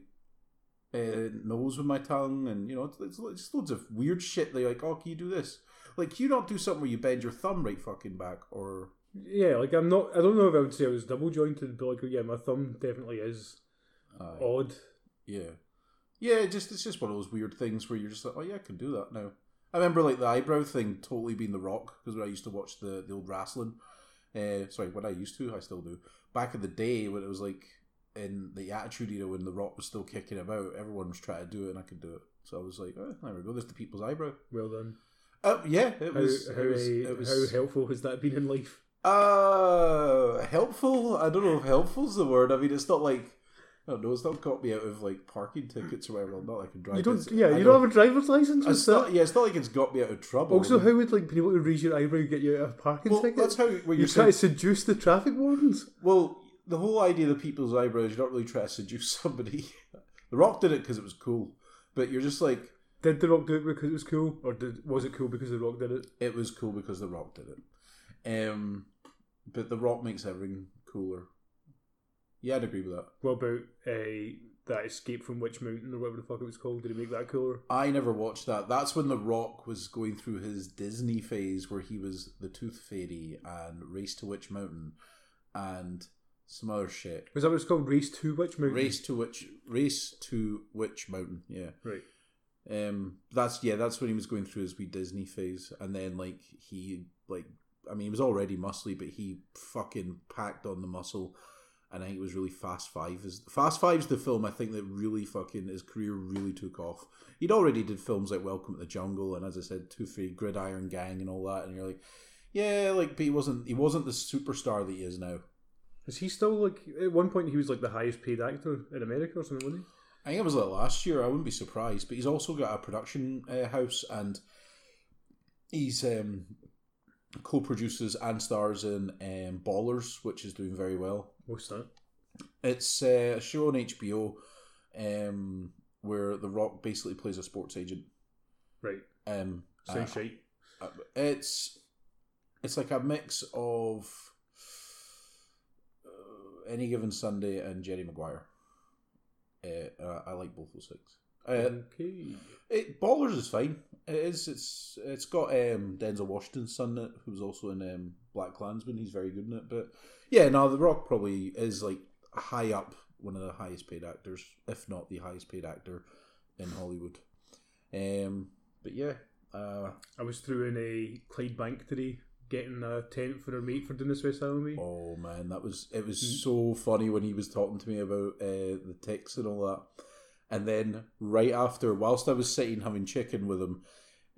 [SPEAKER 2] uh, nose with my tongue, and you know, it's, it's, it's loads of weird shit. They like, oh, can you do this? Like, you not do something where you bend your thumb right fucking back, or
[SPEAKER 1] Yeah, like I'm not. I don't know if I would say I was double jointed, but like yeah, my thumb definitely is
[SPEAKER 2] uh,
[SPEAKER 1] odd.
[SPEAKER 2] Yeah, yeah. it Just it's just one of those weird things where you're just like, oh yeah, I can do that now. I remember like the eyebrow thing totally being the Rock because when I used to watch the the old wrestling. Uh, sorry, when I used to, I still do. Back in the day when it was like in the Attitude Era when the Rock was still kicking about, everyone was trying to do it and I could do it. So I was like, oh, there we go. There's the people's eyebrow.
[SPEAKER 1] Well done.
[SPEAKER 2] Uh, yeah, it
[SPEAKER 1] How
[SPEAKER 2] was.
[SPEAKER 1] how,
[SPEAKER 2] it was, it was
[SPEAKER 1] how helpful has that been in life?
[SPEAKER 2] uh, helpful. I don't know if helpful's the word. I mean, it's not like I don't know. It's not got me out of like parking tickets or whatever. I'm not like a driver.
[SPEAKER 1] You don't.
[SPEAKER 2] It's-
[SPEAKER 1] Yeah,
[SPEAKER 2] I
[SPEAKER 1] you
[SPEAKER 2] know.
[SPEAKER 1] don't have a driver's license. What's
[SPEAKER 2] It's not,
[SPEAKER 1] that?
[SPEAKER 2] yeah, it's not like it's got me out of trouble.
[SPEAKER 1] Also, how would like people to raise your eyebrow and get you out of parking
[SPEAKER 2] well,
[SPEAKER 1] ticket?
[SPEAKER 2] that's how when
[SPEAKER 1] you
[SPEAKER 2] you're
[SPEAKER 1] try to seduce the traffic wardens.
[SPEAKER 2] well, the whole idea of the people's eyebrows, you're not really trying to seduce *laughs* somebody. the Rock did it because it was cool, but you're just like
[SPEAKER 1] Did The Rock do it because it was cool, or did was it cool because The Rock did it?
[SPEAKER 2] it was cool because the Rock did it. Um, but the Rock makes everything cooler. Yeah, I'd agree with that.
[SPEAKER 1] What about uh, that escape from Witch Mountain or whatever the fuck it was called? Did it make that cooler?
[SPEAKER 2] I never watched that. That's when The Rock was going through his Disney phase where he was the Tooth Fairy and Race to Witch Mountain and some other shit.
[SPEAKER 1] Was that what it's called? Race to Witch Mountain.
[SPEAKER 2] Race to Witch Race to Witch Mountain, yeah.
[SPEAKER 1] Right.
[SPEAKER 2] Um that's yeah, that's when he was going through his wee Disney phase and then like he like I mean he was already muscly but he fucking packed on the muscle and I think it was really Fast Five. Is Fast Five's the film I think that really fucking his career really took off. He'd already did films like Welcome to the Jungle and as I said, Two Three Gridiron Gang and all that, and you're like, yeah, like but he wasn't he wasn't the superstar that he is now.
[SPEAKER 1] Is he still like at one point he was like the highest paid actor in America or something, wasn't
[SPEAKER 2] I think it was like last year. I wouldn't be surprised, but he's also got a production uh, house and he's um, co-produces and stars in um, Ballers, which is doing very well.
[SPEAKER 1] What's that?
[SPEAKER 2] It's uh, a show on HBO um, where The Rock basically plays a sports agent.
[SPEAKER 1] Right.
[SPEAKER 2] Um,
[SPEAKER 1] Sounds
[SPEAKER 2] uh,
[SPEAKER 1] shite.
[SPEAKER 2] uh, it's it's like a mix of uh, Any Given Sunday and Jerry Maguire. Uh, I like both those things. Uh,
[SPEAKER 1] okay.
[SPEAKER 2] it, Ballers is fine. It is. It's it's got um, Denzel Washington's son in it, who's also in um, Black Klansman. He's very good in it. But yeah, now The Rock probably is like high up, one of the highest paid actors, if not the highest paid actor in Hollywood. Um, but yeah, uh,
[SPEAKER 1] I was through in a Clydebank today, getting a tent for our mate for doing West Highland Way.
[SPEAKER 2] oh man, that was it was so funny when he was talking to me about uh, the ticks and all that. And then right after, whilst I was sitting having chicken with him,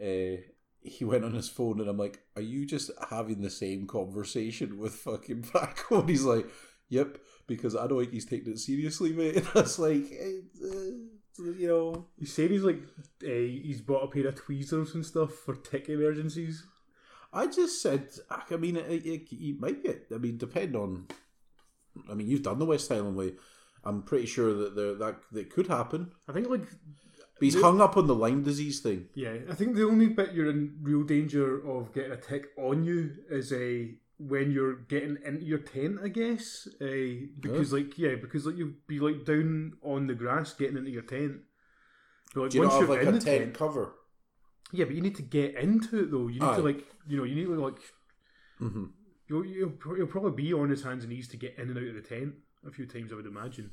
[SPEAKER 2] uh, he went on his phone and I'm like, "Are you just having the same conversation with fucking Paco?" *laughs* And he's like, "Yep," because I don't think he's taking it seriously, mate. *laughs* And I was like, uh, you know,
[SPEAKER 1] He said he's like uh, he's bought a pair of tweezers and stuff for tick emergencies.
[SPEAKER 2] I just said, I mean, it, it, it might get. I mean, depend on. I mean, you've done the West Highland way. I'm pretty sure that there that that could happen.
[SPEAKER 1] I think like
[SPEAKER 2] But he's hung up on the Lyme disease thing.
[SPEAKER 1] yeah, I think the only bit you're in real danger of getting a tick on you is a when you're getting into your tent, I guess. Uh, because like yeah, because like you'll be like down on the grass getting into your tent. But like
[SPEAKER 2] Do you
[SPEAKER 1] once
[SPEAKER 2] not have like a tent,
[SPEAKER 1] tent,
[SPEAKER 2] cover?
[SPEAKER 1] Yeah, but you need to get into it though. You need
[SPEAKER 2] Aye.
[SPEAKER 1] to like you know you need to like
[SPEAKER 2] hmm
[SPEAKER 1] you'll, you'll you'll probably be on his hands and knees to get in and out of the tent a few times. I would imagine.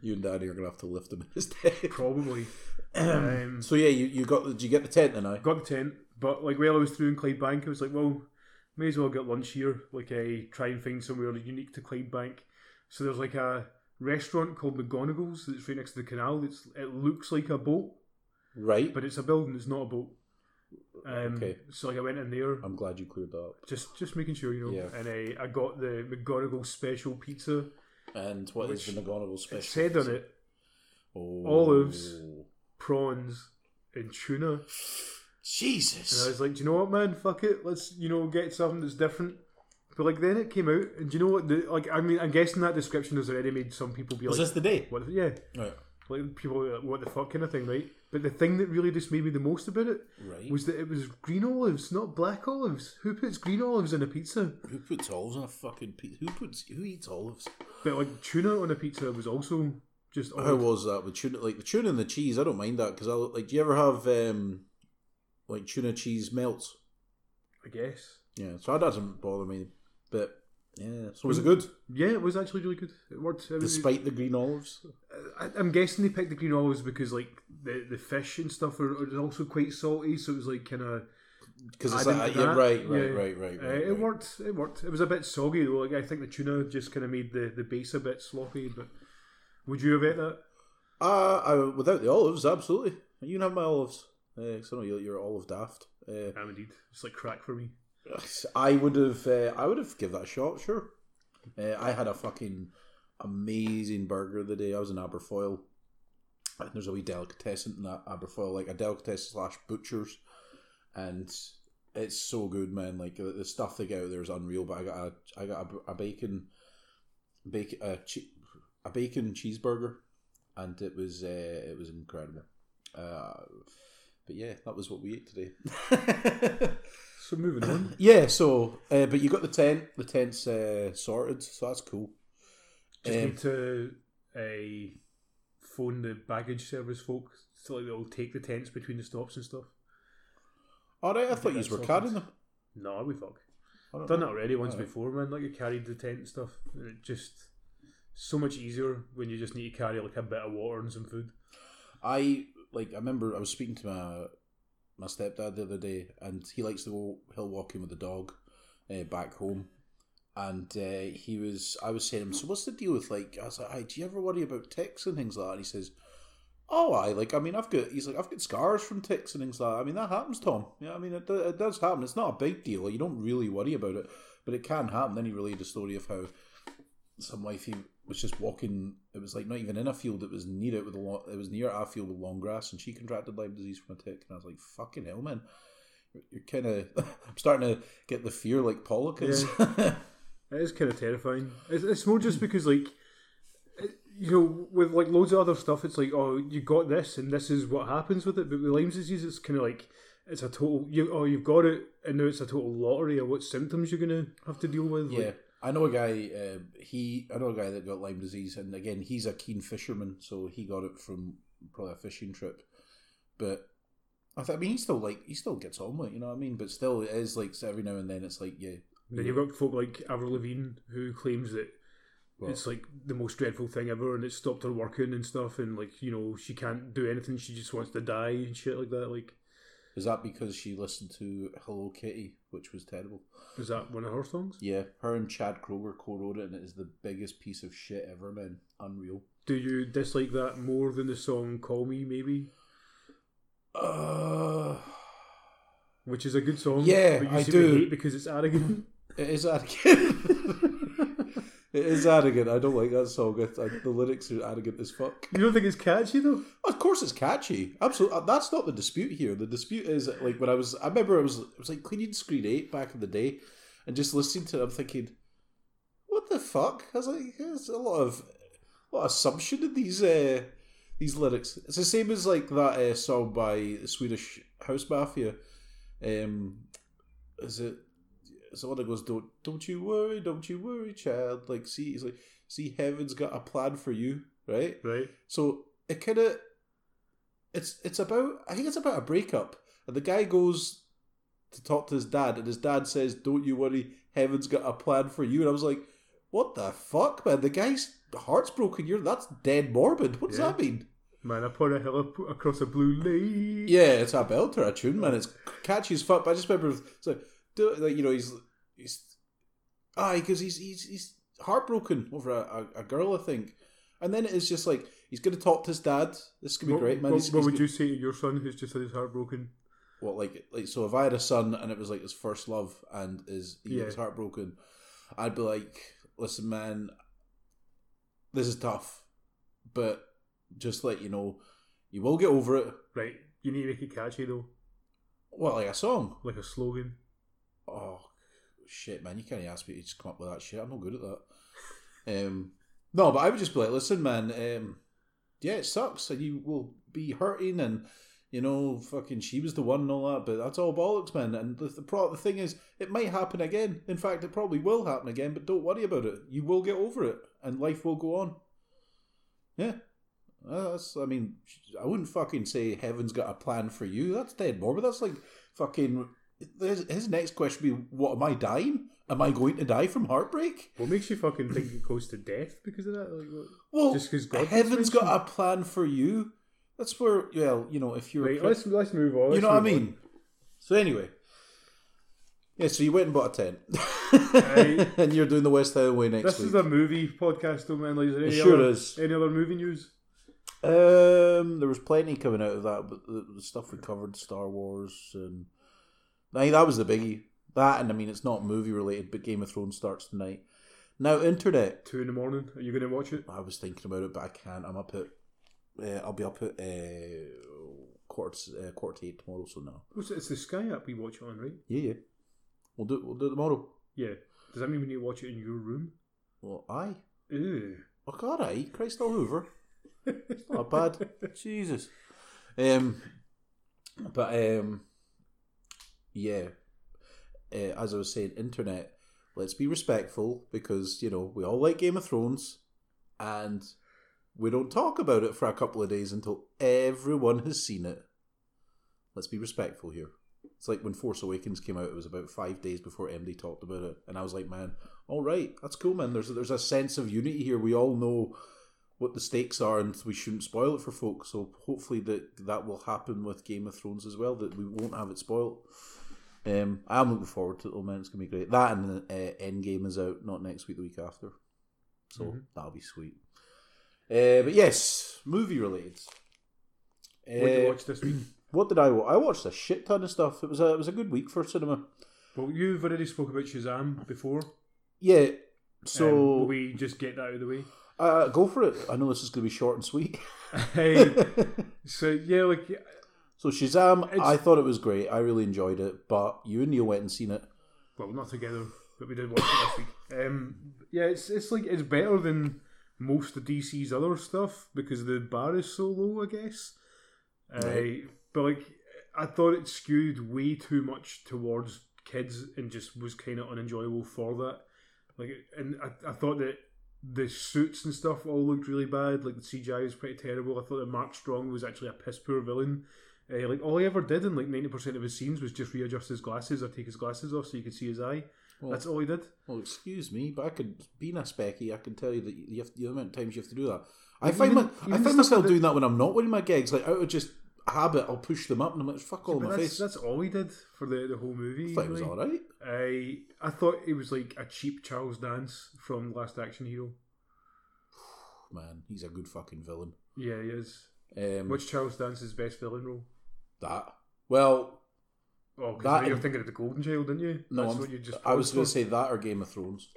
[SPEAKER 2] You and Daddy are gonna have to lift him in his tent. *laughs*
[SPEAKER 1] Probably. um,
[SPEAKER 2] so yeah, you, you got. Did you get the tent then? I
[SPEAKER 1] got the tent, but like while I was through in Clydebank, I was like, well, may as well get lunch here. Like, I try and find somewhere unique to Clydebank. So there's like a restaurant called McGonagall's that's right next to the canal. It's it looks like a boat,
[SPEAKER 2] right.
[SPEAKER 1] but it's a building. It's not a boat. Um,
[SPEAKER 2] Okay.
[SPEAKER 1] So like I went in there,
[SPEAKER 2] I'm glad you cleared that up.
[SPEAKER 1] just just making sure you know,
[SPEAKER 2] Yeah.
[SPEAKER 1] and I I got the McGonagall special pizza.
[SPEAKER 2] And what is the McGonagall special?
[SPEAKER 1] It said on it
[SPEAKER 2] Oh.
[SPEAKER 1] olives. prawns and tuna. Jesus. And I was like, do you know what, man? Fuck it. Let's, you know, get something that's different. But like, then it came out, and do you know what? The, like, I mean, I'm guessing that description has already made some people be
[SPEAKER 2] Was
[SPEAKER 1] like,
[SPEAKER 2] this the day?
[SPEAKER 1] "What? Yeah,
[SPEAKER 2] Right.
[SPEAKER 1] Like people, were like, what the fuck kind of thing, right? But the thing that really just made me the most about it
[SPEAKER 2] Right.
[SPEAKER 1] was that it was green olives, not black olives. Who puts green olives in a pizza?
[SPEAKER 2] Who puts olives on a fucking pizza? Who puts? Who eats olives?
[SPEAKER 1] But like tuna on a pizza was also just
[SPEAKER 2] How was that with tuna? Like the tuna and the cheese, I don't mind that because I like. Do you ever have um, like tuna cheese melts?
[SPEAKER 1] I guess.
[SPEAKER 2] Yeah, so that doesn't bother me. But yeah, so was it good
[SPEAKER 1] Yeah, it was actually really good. It worked. It was,
[SPEAKER 2] despite the green olives?
[SPEAKER 1] I, I'm guessing they picked the green olives because like the the fish and stuff are, are also quite salty, so it was like kind of
[SPEAKER 2] Because it's like yeah, right, right,
[SPEAKER 1] yeah.
[SPEAKER 2] right, right,
[SPEAKER 1] uh,
[SPEAKER 2] right,
[SPEAKER 1] it worked. It worked. It was a bit soggy though. Like I think the tuna just kind of made the, the base a bit sloppy. But would you have ate that?
[SPEAKER 2] Uh, I, without the olives, absolutely. You can have my olives. Uh, I know you're, you're olive daft. Uh,
[SPEAKER 1] I'm indeed. It's like crack for me.
[SPEAKER 2] I would have. Uh, I would have give that a shot. Sure. Uh, I had a fucking amazing burger the day I was in Aberfoyle. And there's a wee delicatessen in that Aberfoyle, like a delicatessen slash butcher's, and it's so good, man. Like the, stuff they get out there is unreal. But I got a, I got a, a bacon, bacon, a, che- a bacon cheeseburger, and it was, uh, it was incredible. Uh, but yeah, that was what we ate today. *laughs*
[SPEAKER 1] So moving on. *laughs*
[SPEAKER 2] Yeah, so uh, but you got the tent. The tent's uh, sorted, so that's cool.
[SPEAKER 1] Just
[SPEAKER 2] Um,
[SPEAKER 1] need to uh, phone the baggage service folk so like they'll take the tents between the stops and stuff.
[SPEAKER 2] All right, I thought you were carrying them.
[SPEAKER 1] No, we fuck.
[SPEAKER 2] I
[SPEAKER 1] Done
[SPEAKER 2] know.
[SPEAKER 1] that already once
[SPEAKER 2] Alright.
[SPEAKER 1] before, man. Like you carried the tent and stuff. And it just so much easier when you just need to carry like a bit of water and some food.
[SPEAKER 2] I like. I remember I was speaking to my my stepdad the other day, and he likes to go hill walking with the dog uh, back home. and uh, he was. I was saying to him, so what's the deal with like? I was like, "Hey, do you ever worry about ticks and things like that?" And he says, "Oh, I like. I mean, I've got. He's like, I've got scars from ticks and things like that. I mean, that happens, Tom. Yeah, I mean, it, it does happen. It's not a big deal. You don't really worry about it, but it can happen." Then he relayed a story of how some wifey was just walking. It was like not even in a field. It was near it with a lot. It was near a field with long grass, and she contracted Lyme disease from a tick. And I was like, "Fucking hell, man! You're, you're kind of. *laughs* I'm starting to get the fear like Pollock is." *laughs*
[SPEAKER 1] It is kind of terrifying. It's, it's more just because, like, you know, with like loads of other stuff, it's like, oh, you got this, and this is what happens with it. But with Lyme disease, it's kind of like it's a total. You oh, you've got it, and now it's a total lottery of what symptoms you're gonna have to deal with.
[SPEAKER 2] Yeah,
[SPEAKER 1] Like,
[SPEAKER 2] I know a guy. Uh, he, I know a guy that got Lyme disease, and again, he's a keen fisherman, so he got it from probably a fishing trip. But I, th- I mean, he still like he still gets on with it, you know what I mean. But still, it is like every now and then, it's like yeah,
[SPEAKER 1] then you've got folk like Avril Lavigne who claims that
[SPEAKER 2] Well-
[SPEAKER 1] it's like the most dreadful thing ever, and it stopped her working and stuff, and like you know she can't do anything. She just wants to die and shit like that. Like,
[SPEAKER 2] is that because she listened to Hello Kitty, which was terrible?
[SPEAKER 1] is that one of her songs?
[SPEAKER 2] Yeah, her and Chad Kroeger co-wrote it, and it is the biggest piece of shit ever, man. Unreal.
[SPEAKER 1] Do you dislike that more than the song "Call Me"? Maybe,
[SPEAKER 2] Uh,
[SPEAKER 1] which is a good song.
[SPEAKER 2] Yeah,
[SPEAKER 1] but you
[SPEAKER 2] I do.
[SPEAKER 1] hate because it's arrogant.
[SPEAKER 2] it is arrogant. *laughs* it is arrogant. I don't like that song. I, I, the lyrics are arrogant as fuck.
[SPEAKER 1] you don't think it's catchy though?
[SPEAKER 2] Of course, it's catchy. Absolutely, that's not the dispute here. The dispute is like when I was. I remember I was. It was like cleaning Screen Eight back in the day, and just listening to it, I'm thinking, "What the fuck?" I was like, "There's a lot of, a lot of assumption in these uh, these lyrics." It's the same as like that uh, song by the Swedish House Mafia. Um, is it? One that goes, "Don't don't you worry, don't you worry, child." Like, see, it's like, see, heaven's got a plan for you, right?
[SPEAKER 1] Right?
[SPEAKER 2] So it kind of it's it's about I think it's about a breakup, and the guy goes to talk to his dad, and his dad says, "Don't you worry, heaven's got a plan for you." And I was like, "What the fuck, man? The guy's heart's broken. You're that's dead morbid. What does
[SPEAKER 1] Yeah.
[SPEAKER 2] that mean?"
[SPEAKER 1] Man, upon a hill across a blue lake.
[SPEAKER 2] Yeah, it's a belter, a tune, man. It's catchy as fuck. But I just remember, it's like, do, it. like you know, he's he's ah, because he's he's he's heartbroken over a, a, a girl, I think. And then it is just like he's going to talk to his dad. This could be
[SPEAKER 1] What,
[SPEAKER 2] great, man.
[SPEAKER 1] what,
[SPEAKER 2] He's-
[SPEAKER 1] what
[SPEAKER 2] he's
[SPEAKER 1] would
[SPEAKER 2] go-
[SPEAKER 1] you say to your son who's just had his heart broken?
[SPEAKER 2] what like like so if I had a son and it was like his first love and his he
[SPEAKER 1] Yeah.
[SPEAKER 2] was heartbroken, I'd be like, listen, man, this is tough, but just let you know, you will get over it.
[SPEAKER 1] Right. You need to make it catchy though,
[SPEAKER 2] What like a song?
[SPEAKER 1] like a slogan.
[SPEAKER 2] Oh shit, man, you can't ask me to just come up with that shit. I'm not good at that. *laughs* Um, no, but I would just be like, listen, man, um, yeah, it sucks, and you will be hurting, and you know, fucking, she was the one and all that, but that's all bollocks, man. And the the, pro- the thing is, it might happen again. In fact, it probably will happen again, but don't worry about it. You will get over it, and life will go on. Yeah. Uh, That's, I mean, I wouldn't fucking say heaven's got a plan for you. That's dead morbid. That's like fucking. His, his next question would be, "What am I dying? Am I going to die from heartbreak?"
[SPEAKER 1] What makes you fucking think it goes to death because of that? Like, what?
[SPEAKER 2] Well,
[SPEAKER 1] Just 'cause God
[SPEAKER 2] heaven's got a plan for you. That's where, well, you know, if you're, a
[SPEAKER 1] Right, let's let's move on.
[SPEAKER 2] you
[SPEAKER 1] let's
[SPEAKER 2] know what I
[SPEAKER 1] move
[SPEAKER 2] mean. So anyway, yeah. So you went and bought a tent,
[SPEAKER 1] Aye. *laughs*
[SPEAKER 2] and you're doing the West Highway next week.
[SPEAKER 1] This
[SPEAKER 2] week.
[SPEAKER 1] is a movie podcast, though, man. Like, is there
[SPEAKER 2] It
[SPEAKER 1] any
[SPEAKER 2] sure
[SPEAKER 1] other,
[SPEAKER 2] is.
[SPEAKER 1] Any other movie news?
[SPEAKER 2] Um, there was plenty coming out of that, but the, the stuff we covered, Star Wars, and I think that was the biggie. That, and I mean, it's not movie related, but Game of Thrones starts tonight. Now, internet.
[SPEAKER 1] Two in the morning. Are you going to watch it?
[SPEAKER 2] I was thinking about it, but I can't. I'm up at. Uh, I'll be up at uh, quarter to, uh, quarter to eight tomorrow. So no.
[SPEAKER 1] What's it? It's the Sky app we watch it on, right?
[SPEAKER 2] Yeah, yeah. We'll do. We'll do it tomorrow.
[SPEAKER 1] Yeah. Does that mean we need to watch it in your room?
[SPEAKER 2] Well, aye.
[SPEAKER 1] Ew.
[SPEAKER 2] God, I Christ all Hoover. *laughs* It's not bad. Jesus. Um, but um, yeah. Uh, as I was saying, internet. Let's be respectful because you know we all like Game of Thrones, and we don't talk about it for a couple of days until everyone has seen it. Let's be respectful here. It's like when Force Awakens came out; it was about five days before MD talked about it, and I was like, "Man, all right, that's cool, man. There's there's a sense of unity here. We all know what the stakes are, and we shouldn't spoil it for folks. So hopefully that that will happen with Game of Thrones as well. That we won't have it spoiled. Um, I'm looking forward to it, though, man. It's gonna be great. That and uh, Endgame is out not next week, the week after, so
[SPEAKER 1] Mhm.
[SPEAKER 2] that'll be sweet. Uh, but yes, movie related.
[SPEAKER 1] What did you
[SPEAKER 2] Uh,
[SPEAKER 1] watch this week? *clears throat*
[SPEAKER 2] What did I? watch? I watched a shit ton of stuff. It was a it was a good week for cinema.
[SPEAKER 1] Well, you've already spoke about Shazam before.
[SPEAKER 2] Yeah.
[SPEAKER 1] Um,
[SPEAKER 2] So
[SPEAKER 1] will we just get that out of the way?
[SPEAKER 2] uh, go for it. I know this is going to be short and sweet. *laughs*
[SPEAKER 1] Hey, *laughs* so yeah, like
[SPEAKER 2] so Shazam,
[SPEAKER 1] It's-
[SPEAKER 2] I thought it was great. I really enjoyed it. But you and Neil went and seen it.
[SPEAKER 1] well, not together, but we did watch it last week. Um, yeah, it's it's like it's better than most of DC's other stuff because the bar is so low, I guess.
[SPEAKER 2] Right.
[SPEAKER 1] Uh, but like, I thought it skewed way too much towards kids and just was kind of unenjoyable for that. Like, and I, I thought that the suits and stuff all looked really bad. Like the CGI was pretty terrible. I thought that Mark Strong was actually a piss poor villain. Uh, like all he ever did in like ninety percent of his scenes was just readjust his glasses or take his glasses off so you could see his eye.
[SPEAKER 2] Well,
[SPEAKER 1] That's all he did.
[SPEAKER 2] well, excuse me, but I could being a specky. I can tell you that you have the amount of times you have to do that. I
[SPEAKER 1] Even-
[SPEAKER 2] find my, I find myself doing that when I'm not winning my gigs. Like out of just habit, I'll push them up and I'm like, "Fuck all
[SPEAKER 1] But
[SPEAKER 2] my
[SPEAKER 1] that's,
[SPEAKER 2] face."
[SPEAKER 1] that's all he did for the, the whole movie.
[SPEAKER 2] I thought it was
[SPEAKER 1] like.
[SPEAKER 2] all right.
[SPEAKER 1] I I thought it was like a cheap Charles Dance from Last Action Hero. *sighs*
[SPEAKER 2] Man, he's a good fucking villain.
[SPEAKER 1] Yeah, he is.
[SPEAKER 2] Um,
[SPEAKER 1] Which Charles Dance's best villain role?
[SPEAKER 2] That? Well,
[SPEAKER 1] Oh,
[SPEAKER 2] That
[SPEAKER 1] you're
[SPEAKER 2] and-
[SPEAKER 1] thinking of the Golden Child, didn't you?
[SPEAKER 2] no,
[SPEAKER 1] That's
[SPEAKER 2] I'm-
[SPEAKER 1] what you just.
[SPEAKER 2] I was going to say that or Game of Thrones.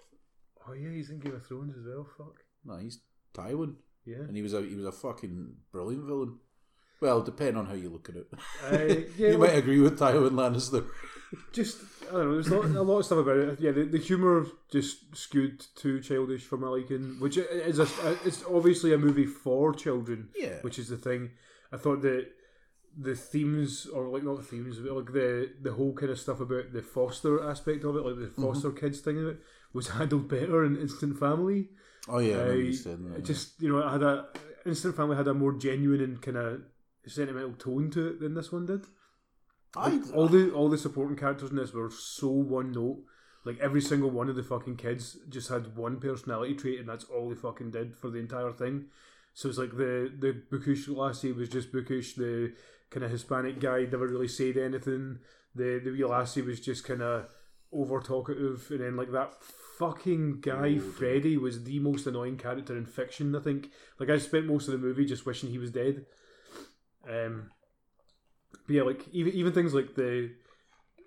[SPEAKER 1] Oh yeah, he's in Game of Thrones as well. Fuck.
[SPEAKER 2] No, he's Tywin,
[SPEAKER 1] Yeah.
[SPEAKER 2] and he was a he was a fucking brilliant villain. Well, depending on how you look at it,
[SPEAKER 1] Uh, *laughs* yeah,
[SPEAKER 2] you
[SPEAKER 1] well,
[SPEAKER 2] might agree with Tywin Lannister.
[SPEAKER 1] just I don't know. There's a lot, a lot of stuff about it. Yeah, the, the humor just skewed too childish for my liking, which is a it's obviously a movie for children.
[SPEAKER 2] Yeah,
[SPEAKER 1] which is the thing. I thought that the themes, or like not the themes, but like the the whole kind of stuff about the foster aspect of it, like the mm-hmm. foster kids thing of it, was *laughs* handled better in Instant Family.
[SPEAKER 2] oh yeah, I you
[SPEAKER 1] I-. It
[SPEAKER 2] yeah.
[SPEAKER 1] just you know, it had a Instant Family had a more genuine and kind of sentimental tone to it than this one did.
[SPEAKER 2] I,
[SPEAKER 1] Like, all the all the supporting characters in this were so one note. Like every single one of the fucking kids just had one personality trait, and that's all they fucking did for the entire thing. So it's like the the bookish lassie was just bookish. The kind of Hispanic guy never really said anything. The the wee lassie was just kind of over talkative, and then like that fucking guy
[SPEAKER 2] Oh.
[SPEAKER 1] Freddy was the most annoying character in fiction. I think. Like I spent most of the movie just wishing he was dead. Um, but yeah, like even even things like the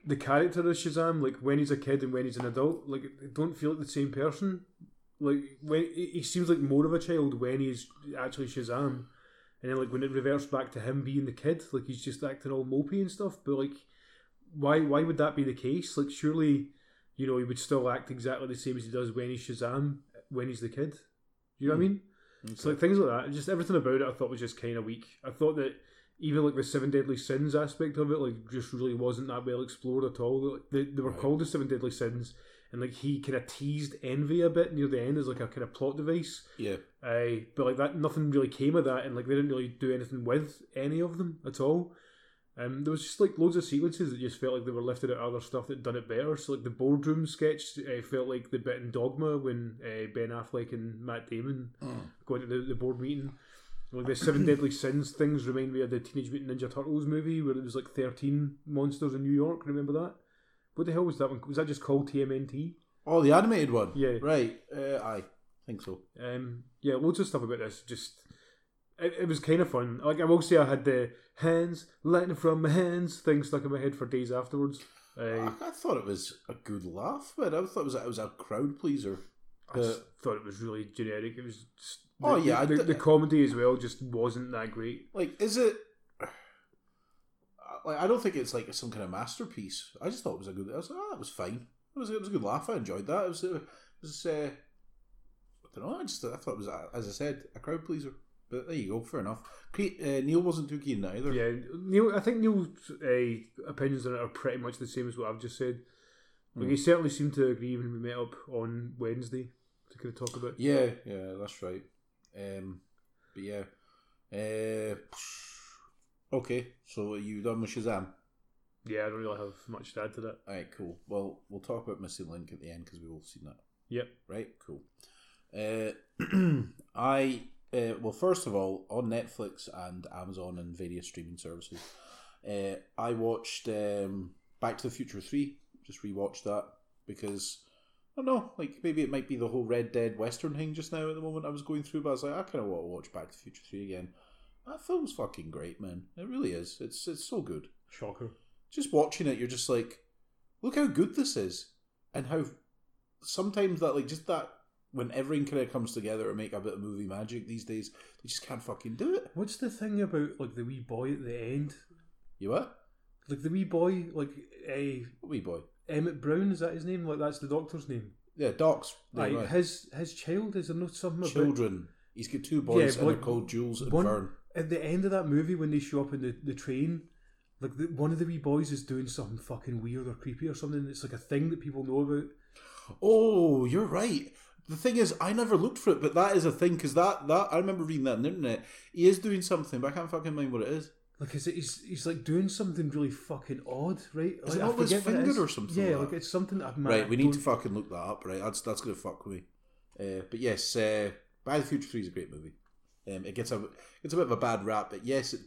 [SPEAKER 1] the character of Shazam, like when he's a kid and when he's an adult, like don't feel like the same person. Like when he he seems like more of a child when he's actually Shazam, and then like when it reverts back to him being the kid, like he's just acting all mopey and stuff. But like, why why would that be the case? Like surely, you know, he would still act exactly the same as he does when he's Shazam when he's the kid. You know what I hmm. mean? So like things like that, just everything about it, I thought was just kind of weak. I thought that even like the seven deadly sins aspect of it, like just really wasn't that well explored at all. Like, they, they were
[SPEAKER 2] Right.
[SPEAKER 1] called the seven deadly sins, and like he kind of teased envy a bit near the end as like a kind of plot device.
[SPEAKER 2] yeah,
[SPEAKER 1] Uh, but like that, nothing really came of that, and like they didn't really do anything with any of them at all. Um, there was just like loads of sequences that just felt like they were lifted out of other stuff that done it better. So like the boardroom sketch uh, felt like the bit in Dogma when uh, Ben Affleck and Matt Damon going to the, the board meeting. Like the Seven *clears throat* Deadly Sins things remind me of the Teenage Mutant Ninja Turtles movie where it was like thirteen monsters in New York. Remember that? What the hell was that one? Was that just called TMNT?
[SPEAKER 2] Oh, the animated one.
[SPEAKER 1] Yeah.
[SPEAKER 2] Right. Uh, I think so.
[SPEAKER 1] Um, yeah, loads of stuff about this. Just it, it was kind of fun. Like I will say, I had the hands lightning from my hands thing stuck in my head for days afterwards. Uh,
[SPEAKER 2] I, I thought it was a good laugh, but I thought it was it was a crowd pleaser.
[SPEAKER 1] I just thought it was really generic. It was just the,
[SPEAKER 2] Oh, yeah, I
[SPEAKER 1] the, the comedy as well just wasn't that great.
[SPEAKER 2] Like, is it? Like, I don't think it's like some kind of masterpiece. I just thought it was a good. I was like, oh, that was fine. It was it was a good laugh. I enjoyed that. It was it was. Uh, I don't know. I just I thought it was as I said a crowd pleaser. But there you go. Fair enough. Uh, Neil wasn't too keen either.
[SPEAKER 1] Yeah, Neil. I think Neil's uh, opinions on it are pretty much the same as what I've just said. Like
[SPEAKER 2] Hmm.
[SPEAKER 1] he certainly seemed to agree when we met up on Wednesday to kind of talk about.
[SPEAKER 2] Yeah, yeah, that's right. Um, but yeah. Uh, okay, so are you done with Shazam?
[SPEAKER 1] Yeah, I don't really have much to add to that.
[SPEAKER 2] All right, cool. Well, we'll talk about Missing Link at the end because we've all seen that.
[SPEAKER 1] Yep.
[SPEAKER 2] Right, cool. Uh, *clears throat* I uh, well, first of all, on Netflix and Amazon and various streaming services, uh, I watched um, Back to the Future Three. Just rewatched that because I don't know, like maybe it might be the whole Red Dead Western thing just now at the moment I was going through, but I was like, I kind of want to watch Back to the Future Three again. That film's fucking great, man. It really is. It's it's so good.
[SPEAKER 1] Shocker.
[SPEAKER 2] Just watching it, you're just like, look how good this is, and how sometimes that like just that when everything kind of comes together to make a bit of movie magic these days, they just can't fucking do it.
[SPEAKER 1] What's the thing about like the wee boy at the end?
[SPEAKER 2] You what?
[SPEAKER 1] Like the wee boy, like a
[SPEAKER 2] Wee boy.
[SPEAKER 1] Emmett Brown is that his name? Like that's the doctor's name.
[SPEAKER 2] Yeah, docs. Right,
[SPEAKER 1] his his child is there not something about
[SPEAKER 2] Children. He's got two boys
[SPEAKER 1] Yeah,
[SPEAKER 2] and they're called Jules and
[SPEAKER 1] one-
[SPEAKER 2] Vern.
[SPEAKER 1] At the end of that movie when they show up in the, the train, like the, one of the wee boys is doing something fucking weird or creepy or something. It's like a thing that people know about.
[SPEAKER 2] Oh, you're right. The thing is, I never looked for it, but that is a thing because that that I remember reading that on the internet. He is doing something, but I can't fucking mind what it is.
[SPEAKER 1] Like is it, he's he's like doing something really fucking odd, right?
[SPEAKER 2] Is
[SPEAKER 1] like,
[SPEAKER 2] it not his
[SPEAKER 1] forget what it
[SPEAKER 2] finger or something
[SPEAKER 1] Yeah,
[SPEAKER 2] like
[SPEAKER 1] like it's something that I've
[SPEAKER 2] right, we need to fucking look that up. Right, that's that's gonna fuck with me. Uh, but yes, uh, to the Future Three is a great movie. Um, it gets a it's a bit of a bad rap, but yes, it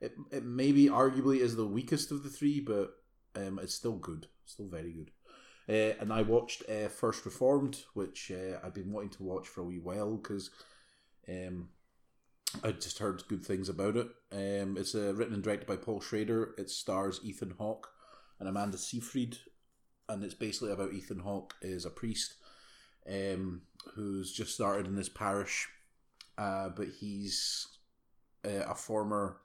[SPEAKER 2] it, it maybe arguably is the weakest of the three, but um, it's still good, still very good. Uh, and I watched uh, First Reformed, which uh, I've been wanting to watch for a wee while because um, I just heard good things about it. Um, it's uh, written and directed by Paul Schrader. It stars Ethan Hawke and Amanda Seyfried, and it's basically about Ethan Hawke is a priest um, who's just started in this parish, uh, but he's uh, a former.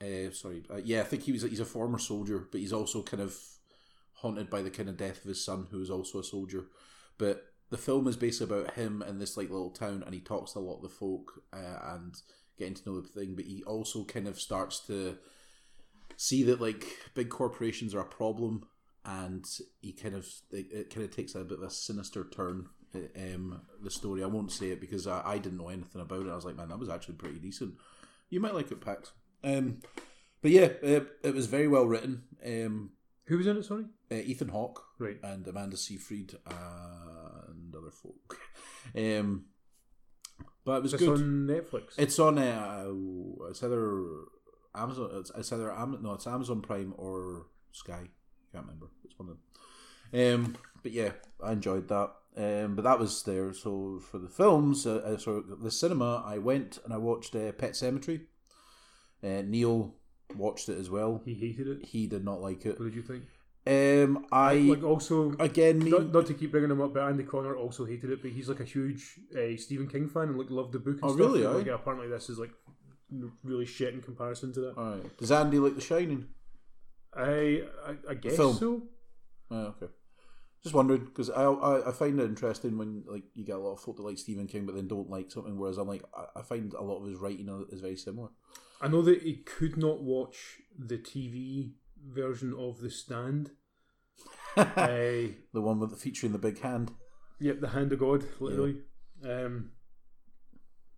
[SPEAKER 2] Uh, sorry, uh, yeah, I think he was. He's a former soldier, but he's also kind of haunted by the kind of death of his son, who is also a soldier. But the film is basically about him in this like little town, and he talks to a lot of the folk uh, and getting to know the thing. But he also kind of starts to see that like big corporations are a problem, and he kind of it, it kind of takes a bit of a sinister turn. Uh, Um, the story I won't say it because I, I didn't know anything about it. I was like, man, that was actually pretty decent. You might like it, Pax. Um, but yeah, it, it was very well written. Um,
[SPEAKER 1] Who was in it? Sorry.
[SPEAKER 2] uh, Ethan Hawke
[SPEAKER 1] Right.
[SPEAKER 2] and Amanda Seyfried and other folk. *laughs* Um, but it was
[SPEAKER 1] It's
[SPEAKER 2] good.
[SPEAKER 1] on Netflix.
[SPEAKER 2] It's on. Uh, it's either Amazon. It's, it's either Am- no, it's Amazon Prime or Sky. I can't remember. It's one of them. Um, but yeah, I enjoyed that. Um, but that was there. So for the films, uh, uh, so the cinema, I went and I watched uh, Pet Sematary. Uh, Neil watched it as well.
[SPEAKER 1] he hated it.
[SPEAKER 2] He did not like it.
[SPEAKER 1] What did you think?
[SPEAKER 2] Um, I
[SPEAKER 1] like also
[SPEAKER 2] again, me,
[SPEAKER 1] not, not to keep bringing him up, but Andy Connor also hated it. But he's like a huge uh, Stephen King fan and like loved the book. And
[SPEAKER 2] Oh,
[SPEAKER 1] stuff.
[SPEAKER 2] really,
[SPEAKER 1] And, like, apparently, this is like really shit in comparison to that.
[SPEAKER 2] All right. Does Andy like The Shining?
[SPEAKER 1] I I, I guess so.
[SPEAKER 2] Oh, okay. Just wondering because I, I I find it interesting when like you get a lot of folk that like Stephen King but then don't like something, whereas I'm like I, I find a lot of his writing is very similar.
[SPEAKER 1] I know that he could not watch the TV version of The Stand. uh, *laughs*
[SPEAKER 2] the one with the featuring the big hand.
[SPEAKER 1] Yep, the hand of God, literally. Um,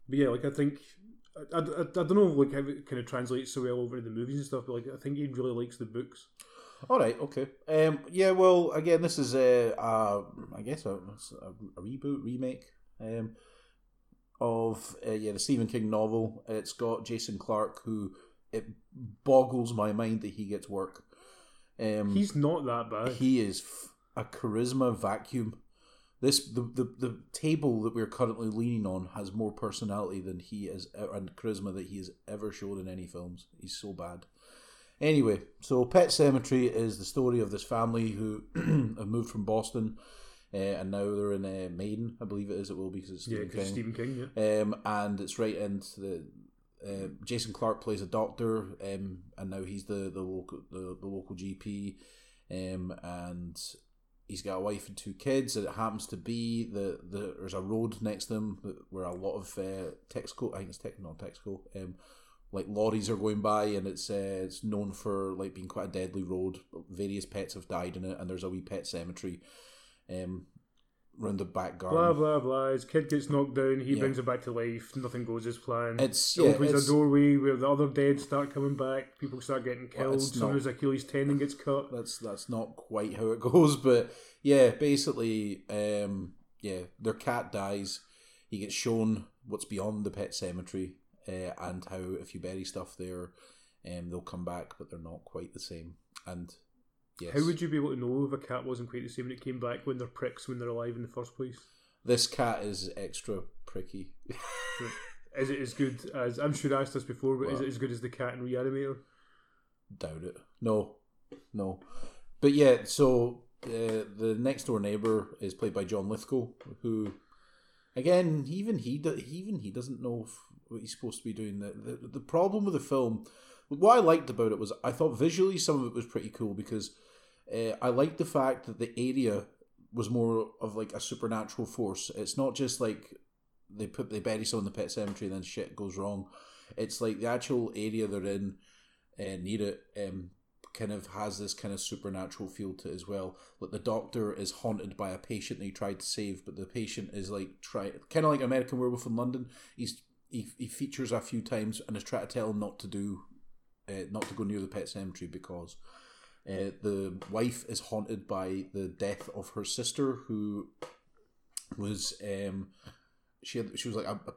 [SPEAKER 1] but yeah, like I think I, I, I, I don't know like how it kind of translates so well over to the movies and stuff, but like I think he really likes the books.
[SPEAKER 2] All right, okay. Um, yeah. Well, again, this is a, uh, I guess a, a reboot remake. Um, of uh, yeah the Stephen King novel. It's got Jason Clarke, who it boggles my mind that he gets work. Um,
[SPEAKER 1] He's not that bad.
[SPEAKER 2] he is f- a charisma vacuum. This the, the the table that we're currently leaning on has more personality than he is and charisma that he has ever showed in any films. He's so bad. Anyway, so Pet Sematary is the story of this family who *clears throat* have moved from Boston, uh, and now they're in uh, Maine, I believe it is. It will be because it's
[SPEAKER 1] yeah,
[SPEAKER 2] Stephen
[SPEAKER 1] because
[SPEAKER 2] King.
[SPEAKER 1] Stephen King. Yeah.
[SPEAKER 2] Um, and it's right into the. Uh, Jason Clarke plays a doctor, um, and now he's the the local the, the local GP, um, and he's got a wife and two kids. And it happens to be the, the there's a road next to them where a lot of uh, Texaco, I think it's tech, not Texaco, um, like lorries are going by, and it's uh, it's known for like being quite a deadly road. Various pets have died in it, and there's a wee pet cemetery, um, round the back garden.
[SPEAKER 1] Blah blah blah. His kid gets knocked down. He
[SPEAKER 2] Yeah.
[SPEAKER 1] brings it back to life. Nothing goes as planned.
[SPEAKER 2] It's
[SPEAKER 1] It
[SPEAKER 2] yeah,
[SPEAKER 1] opens
[SPEAKER 2] it's,
[SPEAKER 1] a doorway where the other dead start coming back. People start getting killed.
[SPEAKER 2] it's
[SPEAKER 1] Someone's Achilles tendon gets cut.
[SPEAKER 2] that's that's not quite how it *laughs* goes, but yeah, basically, um, yeah, their cat dies. He gets shown what's beyond the pet cemetery, uh, and how if you bury stuff there, um, they'll come back, but they're not quite the same. And Yes.
[SPEAKER 1] How would you be able to know if a cat wasn't quite the same when it came back when they're pricks when they're alive in the first place?
[SPEAKER 2] This cat is extra pricky.
[SPEAKER 1] Is it as good as I'm sure I asked this before, but is it as good as the cat in Reanimator?
[SPEAKER 2] Doubt it. No, no. But yeah, so uh, the next door neighbor is played by John Lithgow, who, again, even he do, even he doesn't know if, what he's supposed to be doing. The, the the problem with the film, what I liked about it was I thought visually some of it was pretty cool because uh, I liked the fact that the area was more of like a supernatural force. It's not just like they put they bury someone in the pet cemetery and then shit goes wrong. It's like the actual area they're in uh, near it um, kind of has this kind of supernatural feel to it as well. Like the doctor is haunted by a patient that he tried to save, but the patient is like try kind of like American Werewolf in London. He's he, he features a few times and is trying to tell him not to do uh, not to go near the pet cemetery because uh, the wife is haunted by the death of her sister who was um she had she was like a, a-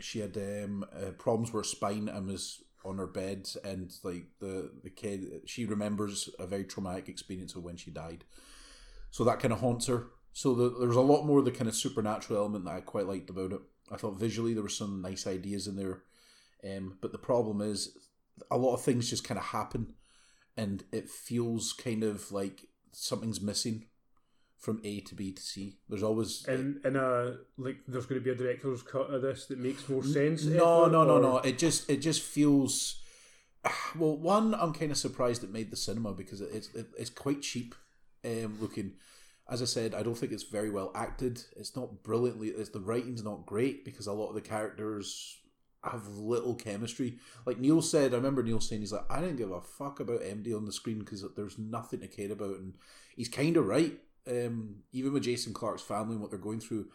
[SPEAKER 2] she had um uh, problems with her spine and was on her bed and like the the kid she remembers a very traumatic experience of when she died. So that kind of haunts her. So the, there was a lot more of the kind of supernatural element that i quite liked about it i thought visually there were some nice ideas in there um, but the problem is a lot of things just kind of happen and it feels kind of like something's missing from A to B to C. There's always
[SPEAKER 1] And in a like, there's going to be a director's cut of this that makes more sense.
[SPEAKER 2] no,
[SPEAKER 1] effort,
[SPEAKER 2] no, no,
[SPEAKER 1] or-
[SPEAKER 2] no. It just it just feels. *sighs* Well, one, I'm kind of surprised it made the cinema because it's it, it's quite cheap um, looking. As I said, I don't think it's very well acted. It's not brilliantly. It's the writing's not great because a lot of the characters have little chemistry. Like Neil said, I remember Neil saying he's like, I didn't give a fuck about MD on the screen because there's nothing to care about, and he's kind of right. Um, even with Jason Clarke's family and what they're going through,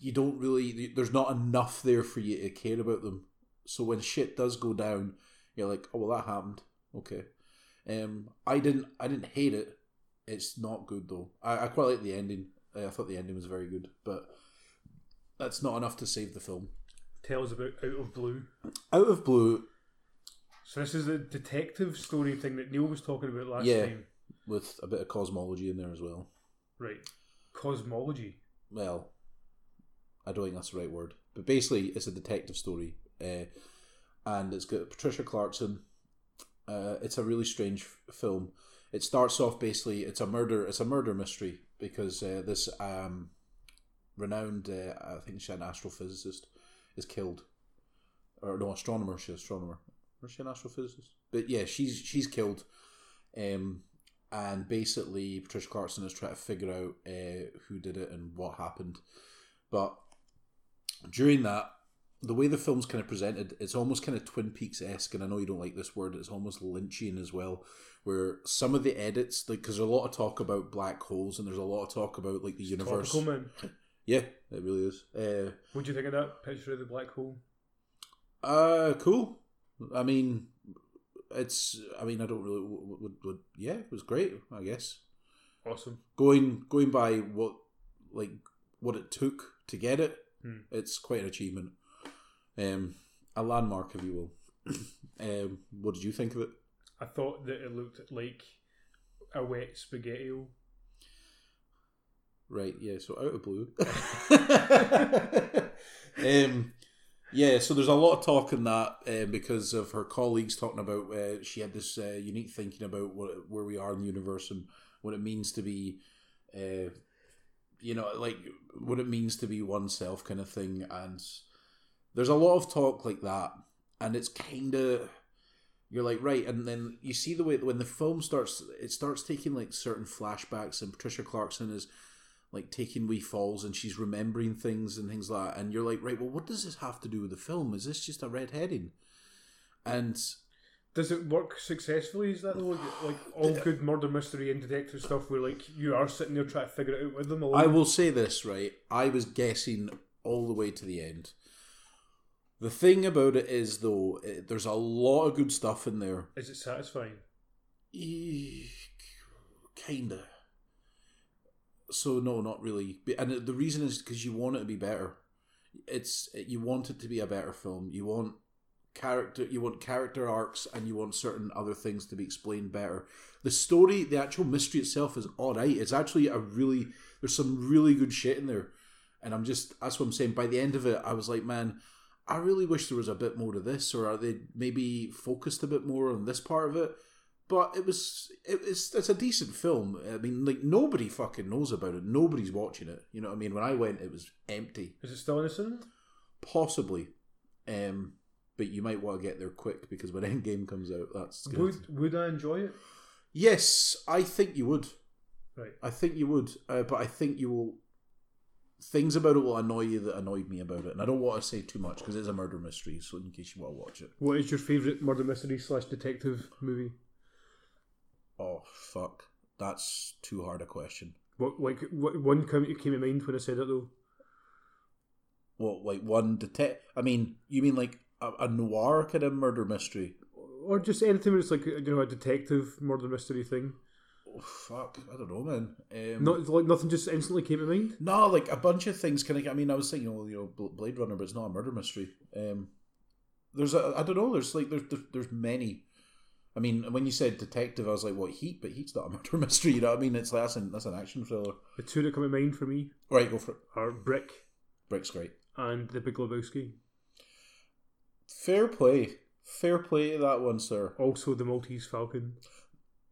[SPEAKER 2] you don't really. There's not enough there for you to care about them. So when shit does go down, you're like, oh well, that happened. Okay. Um, I didn't. I didn't hate it. It's not good though. I, I quite like the ending. I thought the ending was very good, but that's not enough to save the film.
[SPEAKER 1] Tell us about Out of Blue.
[SPEAKER 2] Out of Blue,
[SPEAKER 1] So this is the detective story thing that Neil was talking about last
[SPEAKER 2] Yeah.
[SPEAKER 1] time.
[SPEAKER 2] with a bit of cosmology in there as well.
[SPEAKER 1] Right. Cosmology.
[SPEAKER 2] Well, I don't think that's the right word, but basically, it's a detective story, uh, and it's got Patricia Clarkson. Uh, it's a really strange f- film. It starts off basically it's a murder. It's a murder mystery because uh, this um, renowned, uh, I think she's an astrophysicist, is killed, or no astronomer. She's an astronomer. Or she an astrophysicist? But yeah, she's she's killed. Um, and basically Patricia Clarkson is trying to figure out uh, who did it and what happened. But during that, the way the film's kind of presented, it's almost kind of Twin Peaks esque, and I know you don't like this word. It's almost Lynchian as well, where some of the edits, like because there's a lot of talk about black holes, and there's a lot of talk about like the universe.
[SPEAKER 1] Topical, man.
[SPEAKER 2] Yeah, it really is. Uh,
[SPEAKER 1] What do you think of that picture of the black hole?
[SPEAKER 2] Uh, cool. I mean, it's. I mean, I don't really. Would, would, would yeah, it was great. I guess
[SPEAKER 1] Awesome.
[SPEAKER 2] going going by what like what it took to get it,
[SPEAKER 1] Hmm.
[SPEAKER 2] it's quite an achievement. Um, a landmark, if you will. *coughs* um, what did you think of it?
[SPEAKER 1] I thought that it looked like a wet spaghetti.
[SPEAKER 2] Right, yeah. So out of blue. *laughs* um, yeah. So there's a lot of talk in that uh, because of her colleagues talking about. Uh, she had this uh, unique thinking about what where we are in the universe and what it means to be. Uh, you know, like what it means to be oneself, kind of thing. And there's a lot of talk like that, and it's kind of you're like right and then you see the way when the film starts it starts taking like certain flashbacks and patricia clarkson is like taking wee falls and she's remembering things and things like that and you're like right well what does this have to do with the film? Is this just a red herring? And
[SPEAKER 1] Does it work successfully? Is that the like, like all good murder mystery and detective stuff where like you are sitting there trying to figure it out with them alone?
[SPEAKER 2] i will say this right i was guessing all the way to the end the thing about it is though it, there's a lot of good stuff in there
[SPEAKER 1] Is it satisfying?
[SPEAKER 2] Eh, Kinda. So no, not really. And the reason is because you want it to be better. It's you want it to be a better film. You want character you want character arcs and you want certain other things to be explained better. The story, the actual mystery itself is alright. It's actually a really there's some really good shit in there. And I'm just that's what I'm saying. By the end of it, I was like, man, I really wish there was a bit more to this, or are they maybe focused a bit more on this part of it? But it was it, it's it's a decent film. I mean, like nobody fucking knows about it. Nobody's watching it. You know what I mean? When I went, it was empty.
[SPEAKER 1] Is it still in the cinema?
[SPEAKER 2] Possibly, um, but you might want to get there quick because when *laughs* Endgame comes out, that's good.
[SPEAKER 1] Would Would I enjoy it?
[SPEAKER 2] Yes, I think you would.
[SPEAKER 1] Right.
[SPEAKER 2] I think you would, uh, but I think you will. Things about it will annoy you that annoyed me about it, and I don't want to say too much because it's a murder mystery. So in case you want to watch it,
[SPEAKER 1] What is your favourite murder mystery slash detective movie?
[SPEAKER 2] oh fuck, that's too hard a question.
[SPEAKER 1] What like what one came came to mind when I said it though?
[SPEAKER 2] What like one detect. I mean, you mean like a, a noir kind of murder mystery?
[SPEAKER 1] Or just anything that's like you know a detective murder mystery thing.
[SPEAKER 2] Oh, fuck, I don't know, man. Um,
[SPEAKER 1] Not like nothing just instantly came to mind.
[SPEAKER 2] No, like a bunch of things. Kind of. I mean, I was thinking, you know, you know, Blade Runner, but it's not a murder mystery. Um, there's a, I don't know. There's like there's there's, there's many. I mean, when you said detective, I was like, what Heat? But Heat's not a *laughs* murder mystery. You know what I mean? It's like that's an that's an action thriller.
[SPEAKER 1] The two that come to mind for me
[SPEAKER 2] Right, go for it.
[SPEAKER 1] are Brick
[SPEAKER 2] Brick's great.
[SPEAKER 1] and The Big Lebowski.
[SPEAKER 2] Fair play, fair play to that one, sir.
[SPEAKER 1] Also, The Maltese Falcon.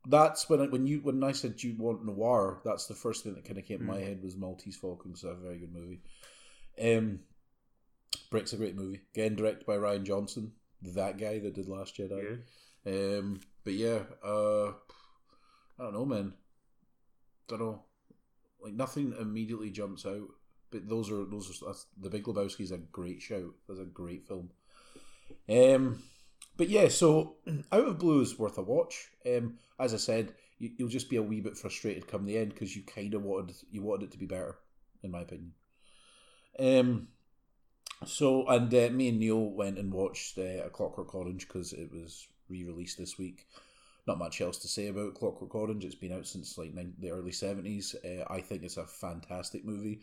[SPEAKER 2] That's when I, when you when I said you want noir. That's the first thing that kind of came to my
[SPEAKER 1] Mm.
[SPEAKER 2] head was Maltese Falcon. So a very good movie. Um, Brick's a great movie. Again, directed by Rian Johnson, that guy that did Last Jedi.
[SPEAKER 1] Yeah.
[SPEAKER 2] Um, but yeah, uh, I don't know, man. Don't know. Like nothing immediately jumps out. But those are those are that's, the Big Lebowski is a great shout. That's a great film. Um, but yeah, so *clears throat* Out of Blue is worth a watch. Um, as I said, you, you'll just be a wee bit frustrated come the end because you kind of wanted you wanted it to be better, in my opinion. Um, so and uh, me and Neil went and watched uh, A Clockwork Orange because it was re-released this week. Not much else to say about Clockwork Orange. It's been out since like the early seventies. Uh, I think it's a fantastic movie.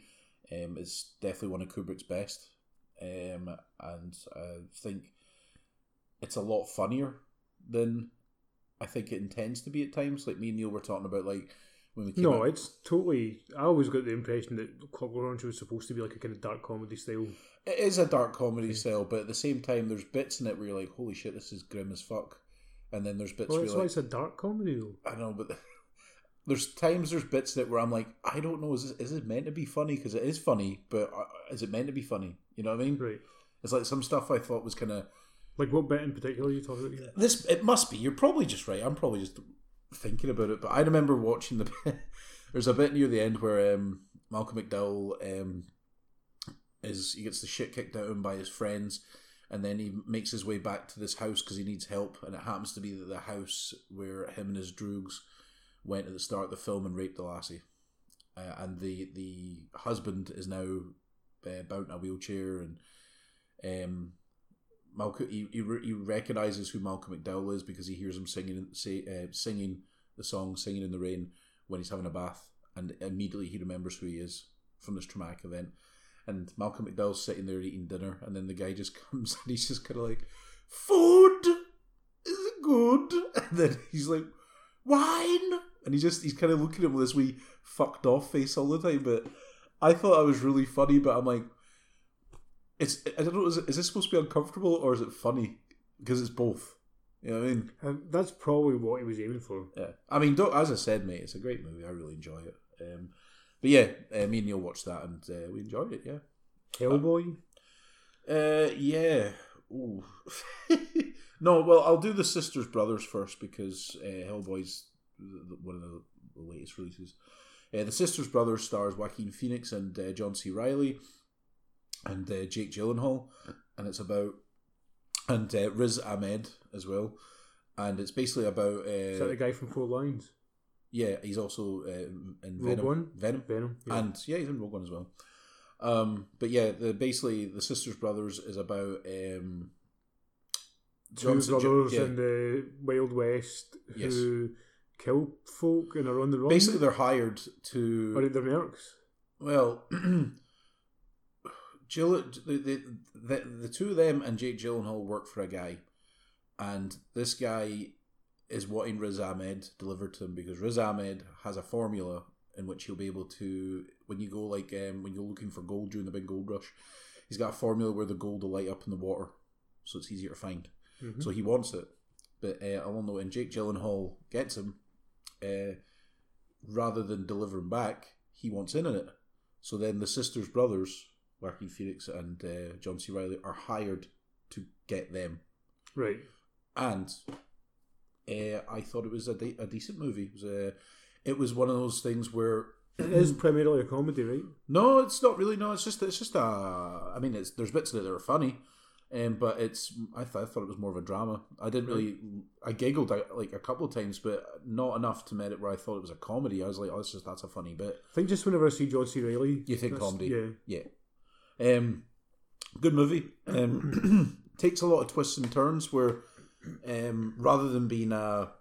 [SPEAKER 2] Um, it's definitely one of Kubrick's best, um, and I think it's a lot funnier than I think it intends to be at times. Like me and Neil were talking about, like when we came
[SPEAKER 1] No,
[SPEAKER 2] out-
[SPEAKER 1] it's totally. I always got the impression that Clockwork Orange was supposed to be like a kind of dark comedy style.
[SPEAKER 2] It is a dark comedy style, but at the same time, there's bits in it where you're like, "Holy shit, this is grim as fuck," and then there's bits
[SPEAKER 1] Well, that's why
[SPEAKER 2] like,
[SPEAKER 1] it's a dark comedy though.
[SPEAKER 2] "I know," but *laughs* there's times there's bits that where I'm like, "I don't know, is this, is it meant to be funny?" Because it is funny, but uh, is it meant to be funny? You know what I mean?
[SPEAKER 1] Right.
[SPEAKER 2] It's like some stuff I thought was kind of
[SPEAKER 1] Like what bit in particular are you talking about? here?
[SPEAKER 2] this. It must be. You're probably just right. I'm probably just thinking about it, but I remember watching the. *laughs* there's a bit near the end where um, Malcolm McDowell um, is he gets the shit kicked out of him by his friends, and then he makes his way back to this house because he needs help, and it happens to be the house where him and his droogs went at the start of the film and raped the lassie, uh, and the the husband is now uh, bound in a wheelchair, and um, Malcolm he, he, he recognizes who Malcolm McDowell is because he hears him singing say, uh, singing the song "Singing in the Rain" when he's having a bath, and immediately he remembers who he is from this traumatic event. And Malcolm McDowell's sitting there eating dinner, and then the guy just *laughs* comes and he's just kind of like, "Food is it good?" *laughs* And then he's like, "Wine," and he just he's kind of looking at him with this wee fucked off face all the time. But I thought that was really funny, but I'm like, it's I don't know, is, it, is this supposed to be uncomfortable or is it funny? Because it's both. You know what I mean?
[SPEAKER 1] That's probably what he was aiming for.
[SPEAKER 2] Yeah. I mean, don't, as I said, mate, it's a great movie. I really enjoy it. Um, but yeah, uh, me and Neil watched that and uh, we enjoyed it. Yeah.
[SPEAKER 1] Hellboy.
[SPEAKER 2] Uh, yeah. Ooh. *laughs* no, well, I'll do the Sisters Brothers first because uh, Hellboy's one of the the latest releases. Uh, the Sisters Brothers stars Joaquin Phoenix and uh, John C. Reilly and uh, Jake Gyllenhaal, and it's about and uh, Riz Ahmed as well, and it's basically about
[SPEAKER 1] Is that the
[SPEAKER 2] uh,
[SPEAKER 1] guy from Four Lions?
[SPEAKER 2] yeah, he's also uh, in
[SPEAKER 1] Rogue
[SPEAKER 2] Venom.
[SPEAKER 1] One?
[SPEAKER 2] Venom,
[SPEAKER 1] Venom. Yeah.
[SPEAKER 2] and yeah, he's in Rogue One as well. Um, but yeah, the basically the Sisters Brothers is about um,
[SPEAKER 1] Two
[SPEAKER 2] Johnson-
[SPEAKER 1] brothers
[SPEAKER 2] yeah.
[SPEAKER 1] in the Wild West
[SPEAKER 2] Yes.
[SPEAKER 1] who kill folk and are on the run.
[SPEAKER 2] basically they're hired
[SPEAKER 1] or
[SPEAKER 2] to
[SPEAKER 1] they're mercs.
[SPEAKER 2] well *clears throat* Jill, the, the, the, the two of them and Jake Gyllenhaal work for a guy, and this guy is wanting Riz Ahmed delivered to him because Riz Ahmed has a formula in which he'll be able to, when you go like um, when you're looking for gold during the big gold rush, he's got a formula where the gold will light up in the water, so it's easier to find.
[SPEAKER 1] Mhm.
[SPEAKER 2] So he wants it, but uh, I will know. And Jake Gyllenhaal gets him, uh, rather than deliver him back, he wants in on it. So then the sisters, brothers, Joaquin Phoenix and uh, John C. Reilly, are hired to get them.
[SPEAKER 1] Right.
[SPEAKER 2] And uh, I thought it was a, de- a decent movie. It was, a, it was one of those things where
[SPEAKER 1] It is primarily a comedy, right?
[SPEAKER 2] no, it's not really. No, it's just it's just a. I mean, it's there's bits of it that are funny, um, but it's I, th- I thought it was more of a drama. I didn't really. I giggled uh, like a couple of times, but not enough to merit where I thought it was a comedy. I was like, oh, it's just that's a funny bit.
[SPEAKER 1] I think just whenever I see John C. Reilly,
[SPEAKER 2] You think comedy?
[SPEAKER 1] Yeah.
[SPEAKER 2] Yeah. Um, good movie. Um, *clears throat* takes a lot of twists and turns where, um, rather than being a,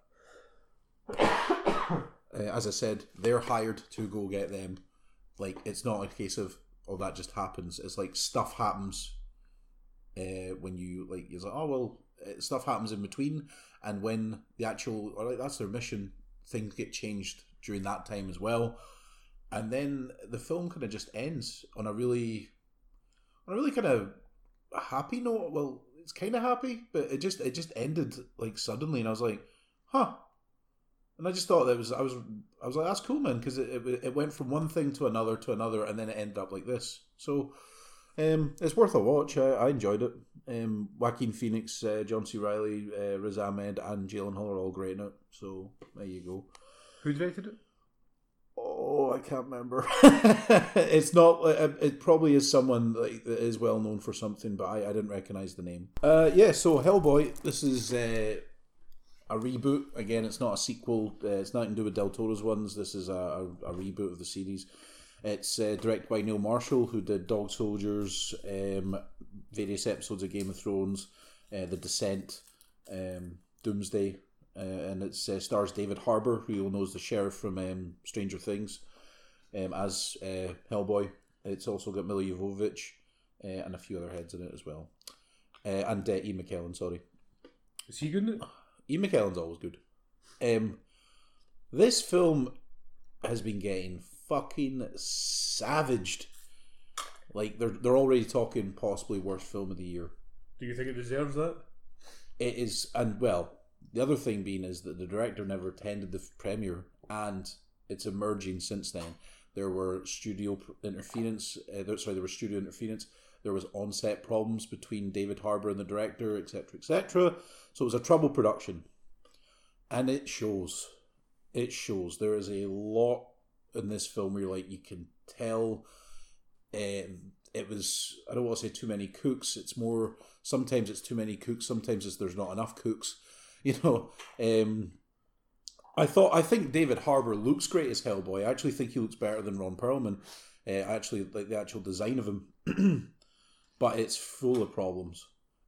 [SPEAKER 2] *coughs* uh, as I said, they're hired to go get them. Like it's not a case of oh that just happens. It's like stuff happens. Uh, when you like, you're like, oh well, uh, stuff happens in between, and when the actual, or like that's their mission, things get changed during that time as well, and then the film kind of just ends on a really, on a really kind of happy note. Well, it's kind of happy, but it just it just ended like suddenly, and I was like, huh. And I just thought that was I was I was like that's cool man because it, it it went from one thing to another to another and then it ended up like this so um, it's worth a watch I, I enjoyed it um, Joaquin Phoenix uh, John C Reilly uh, Riz Ahmed and Gyllenhaal are all great in it so there you go
[SPEAKER 1] Who directed it?
[SPEAKER 2] Oh I can't remember *laughs* it's not uh, it probably is someone that is well known for something but I, I didn't recognize the name uh, yeah so Hellboy this is uh, a reboot. Again, it's not a sequel. Uh, it's nothing to do with Del Toro's ones. This is a, a, a reboot of the series. It's uh, directed by Neil Marshall, who did Dog Soldiers, um, various episodes of Game of Thrones, uh, The Descent, um, Doomsday, uh, and it uh, stars David Harbour, who you'll know as the sheriff from um, Stranger Things, um, as uh, Hellboy. It's also got Milla Jovovich uh, and a few other heads in it as well. Uh, and uh, Ian McKellen, sorry.
[SPEAKER 1] Is he good in it? *sighs*
[SPEAKER 2] Ian McKellen's always good. Um, this film has been getting fucking savaged. Like they're they're already talking possibly worst film of the year.
[SPEAKER 1] Do you think it deserves that?
[SPEAKER 2] It is, and well, the other thing being is that the director never attended the premiere, and it's emerging since then. There were studio interference. Uh, there, sorry, there was studio interference. There was on-set problems between David Harbour and the director, etc., etc. So it was a troubled production, and it shows. It shows. There is a lot in this film where like you can tell. Um, it was. I don't want to say too many cooks. It's more. Sometimes it's too many cooks. Sometimes it's there's not enough cooks. You know. Um, I thought. I think David Harbour looks great as Hellboy. I actually think he looks better than Ron Perlman. Uh, actually like the actual design of him, *clears throat* but it's full of problems,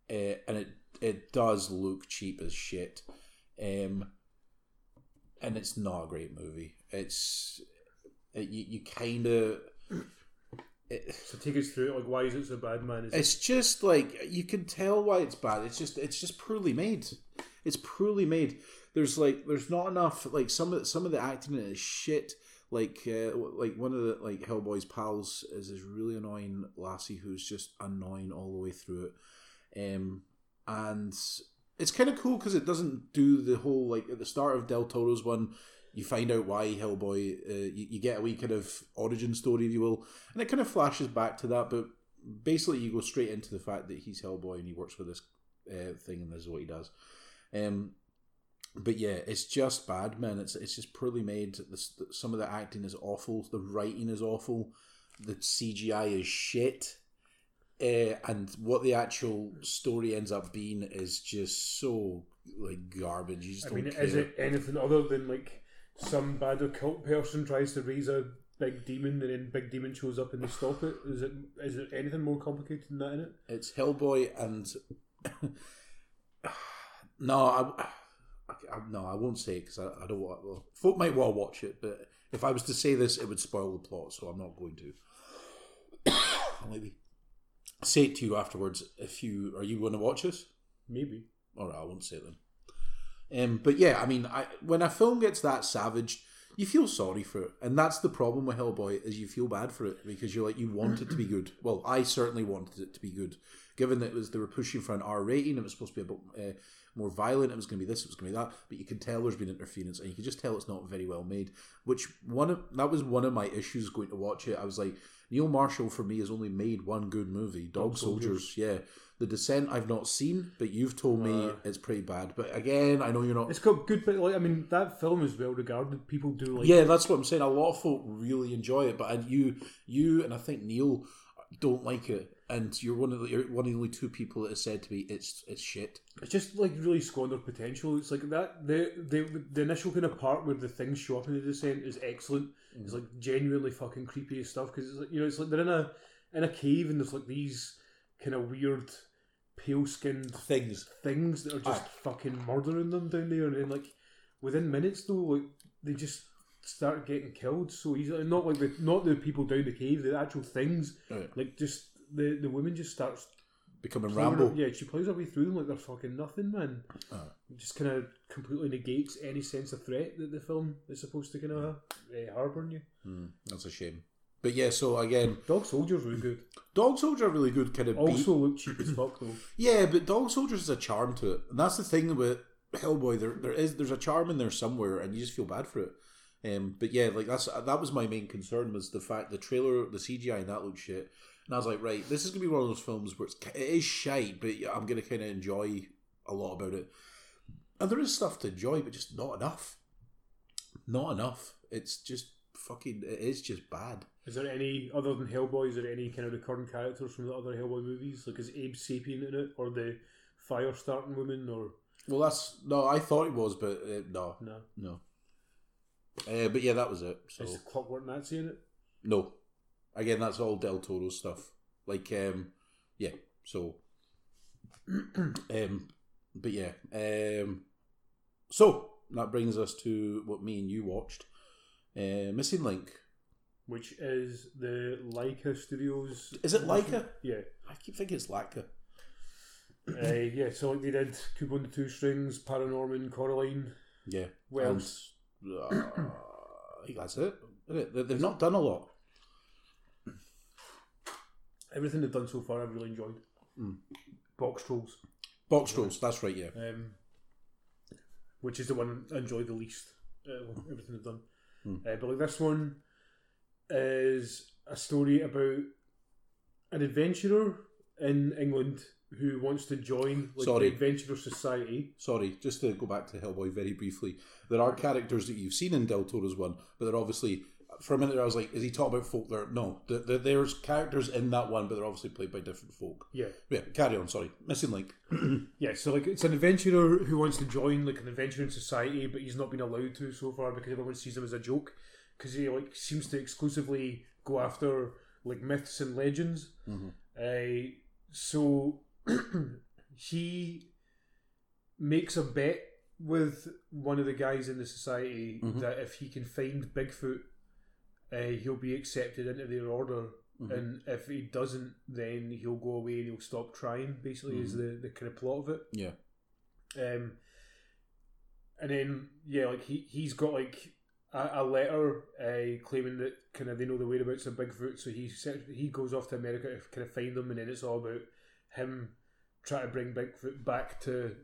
[SPEAKER 2] uh, and it it does look cheap as shit. Um, and it's not a great movie. It's it, you, you kind of it,
[SPEAKER 1] So take us through it. Like, why is it so bad, man? Is
[SPEAKER 2] it's just like you can tell why it's bad. It's just it's just poorly made. It's poorly made. There's like there's not enough like some of some of the acting is shit. Like uh, like one of the like Hellboy's pals is this really annoying lassie who's just annoying all the way through it. Um, and it's kind of cool because it doesn't do the whole like at the start of Del Toro's one. You find out why Hellboy. Uh, you, you get a wee kind of origin story, if you will, and it kind of flashes back to that. But basically, you go straight into the fact that he's Hellboy and he works for this uh, thing, and this is what he does. Um, but yeah, it's just bad, man. It's it's just poorly made. The, some of the acting is awful. The writing is awful. The CGI is shit. Uh, and what the actual story ends up being is just so like garbage. You just
[SPEAKER 1] I mean,
[SPEAKER 2] care.
[SPEAKER 1] is it anything other than like some bad occult person tries to raise a big demon and then big demon shows up and they stop it? Is it is it anything more complicated than that in it?
[SPEAKER 2] It's Hellboy and *laughs* no, I, I, no, I won't say it because I, I don't want. Well, folk might well watch it, but if I was to say this, it would spoil the plot, so I'm not going to. *coughs* Maybe. say it to you afterwards if you are you going to watch this.
[SPEAKER 1] Maybe.
[SPEAKER 2] All right, I won't say it then. Um, but yeah, I mean, I, when a film gets that savaged, you feel sorry for it, and that's the problem with Hellboy is you feel bad for it because you're like you want it to be *coughs* good. Well, I certainly wanted it to be good, given that it was they were pushing for an R rating. It was supposed to be a bit uh, more violent. It was going to be this. It was going to be that. But you can tell there's been interference, and you can just tell it's not very well made. Which one of that was one of my issues going to watch it. I was like, Neil Marshall for me has only made one good movie, Dog,
[SPEAKER 1] Dog
[SPEAKER 2] Soldiers. Yeah, The Descent I've not seen, but you've told me
[SPEAKER 1] Uh,
[SPEAKER 2] it's pretty bad. But again, I know you're not.
[SPEAKER 1] It's got good, but like I mean, that film is well regarded. People do like.
[SPEAKER 2] Yeah, that's what I'm saying. A lot of folk really enjoy it, but and you, you, and I think Neil don't like it. And you're one of the you're one of the only two people that has said to me it's it's shit.
[SPEAKER 1] It's just like really squandered potential. It's like that the the the initial kind of part where the things show up in the descent is excellent. It's like mm. genuinely fucking creepy stuff because it's like you know it's like they're in a in a cave and there's like these kind of weird pale skinned
[SPEAKER 2] Things.
[SPEAKER 1] things that are just
[SPEAKER 2] Aye.
[SPEAKER 1] fucking murdering them down there and then like within minutes though like they just start getting killed so easily not like the not the people down the cave the actual things
[SPEAKER 2] Right.
[SPEAKER 1] like just the the woman just starts
[SPEAKER 2] Becoming Rambo.
[SPEAKER 1] her- yeah, she plows her way through them like they're fucking nothing, man. It just kind of completely negates any sense of threat that the film is supposed to kind of uh, harbour in you.
[SPEAKER 2] Hmm, that's a shame. But yeah, so again,
[SPEAKER 1] Dog Soldier's really good. *clears throat*
[SPEAKER 2] Dog Soldier are really good kind of beat.
[SPEAKER 1] Also look cheap as fuck though. *clears throat*
[SPEAKER 2] Yeah, but Dog Soldiers has a charm to it, and that's the thing with Hellboy. There, there is there's a charm in there somewhere, and you just feel bad for it. Um, but yeah, like that's that was my main concern was the fact the trailer, the CGI, and that looked shit. And I was like, right, this is gonna be one of those films where it's, it is shite, but I'm gonna kind of enjoy a lot about it. And there is stuff to enjoy, but just not enough. Not enough. It's just fucking. It is just bad.
[SPEAKER 1] Is there any other than Hellboy? Is there any kind of recurring characters from the other Hellboy movies? Like is Abe Sapien in it, or the fire starting woman, or
[SPEAKER 2] Well, that's no. I thought it was, but uh, no,
[SPEAKER 1] no?
[SPEAKER 2] no. Uh, but yeah, that was it. So
[SPEAKER 1] Is Clockwork Nazi in it?
[SPEAKER 2] No. Again, that's all Del Toro stuff. Like, um, yeah. So, *clears throat* um, but yeah. Um, so that brings us to what me and you watched. Uh, Missing Link.
[SPEAKER 1] Which is the Laika Studios?
[SPEAKER 2] Is it Laika?
[SPEAKER 1] Yeah.
[SPEAKER 2] I keep thinking it's Lacka.
[SPEAKER 1] uh, yeah, so like they did Kubo and the Two Strings, Paranorman, Coraline.
[SPEAKER 2] Yeah.
[SPEAKER 1] Well,
[SPEAKER 2] And, uh, *clears throat* I think that's it? They've not done a lot.
[SPEAKER 1] Everything they've done so far I've really enjoyed.
[SPEAKER 2] Mm.
[SPEAKER 1] Box Trolls,
[SPEAKER 2] Box Trolls. That's right. Yeah.
[SPEAKER 1] um, which is the one I enjoy the least. Uh, well, everything they've done.
[SPEAKER 2] Mm.
[SPEAKER 1] Uh, but like this one is a story about an adventurer in England who wants to join like,
[SPEAKER 2] Sorry.
[SPEAKER 1] the Adventurer Society.
[SPEAKER 2] Sorry, just to go back to Hellboy very briefly. There are characters that you've seen in Del Toro's one, but they're obviously. For a minute, there, I was like, "Is he talking about folk there?" No, there, there- there's characters in that one, but they're obviously played by different folk.
[SPEAKER 1] Yeah.
[SPEAKER 2] Yeah, carry on. Sorry, missing link. *clears throat*
[SPEAKER 1] Yeah, so like it's an adventurer who wants to join like an adventuring society, but he's not been allowed to so far because everyone sees him as a joke. Because he like seems to exclusively go after like myths and legends.
[SPEAKER 2] Mhm.
[SPEAKER 1] Uh, so *clears throat* he makes a bet with one of the guys in the society
[SPEAKER 2] Mhm.
[SPEAKER 1] that if he can find Bigfoot, uh, he'll be accepted into their order.
[SPEAKER 2] Mhm.
[SPEAKER 1] And if he doesn't, then he'll go away and he'll stop trying. Basically, is the the kind of plot of it.
[SPEAKER 2] Yeah,
[SPEAKER 1] Um, and then yeah, like he he's got like a, a letter uh, claiming that kind of they know the whereabouts of Bigfoot, so he he goes off to America to kind of find them, and then it's all about him trying to bring Bigfoot back to.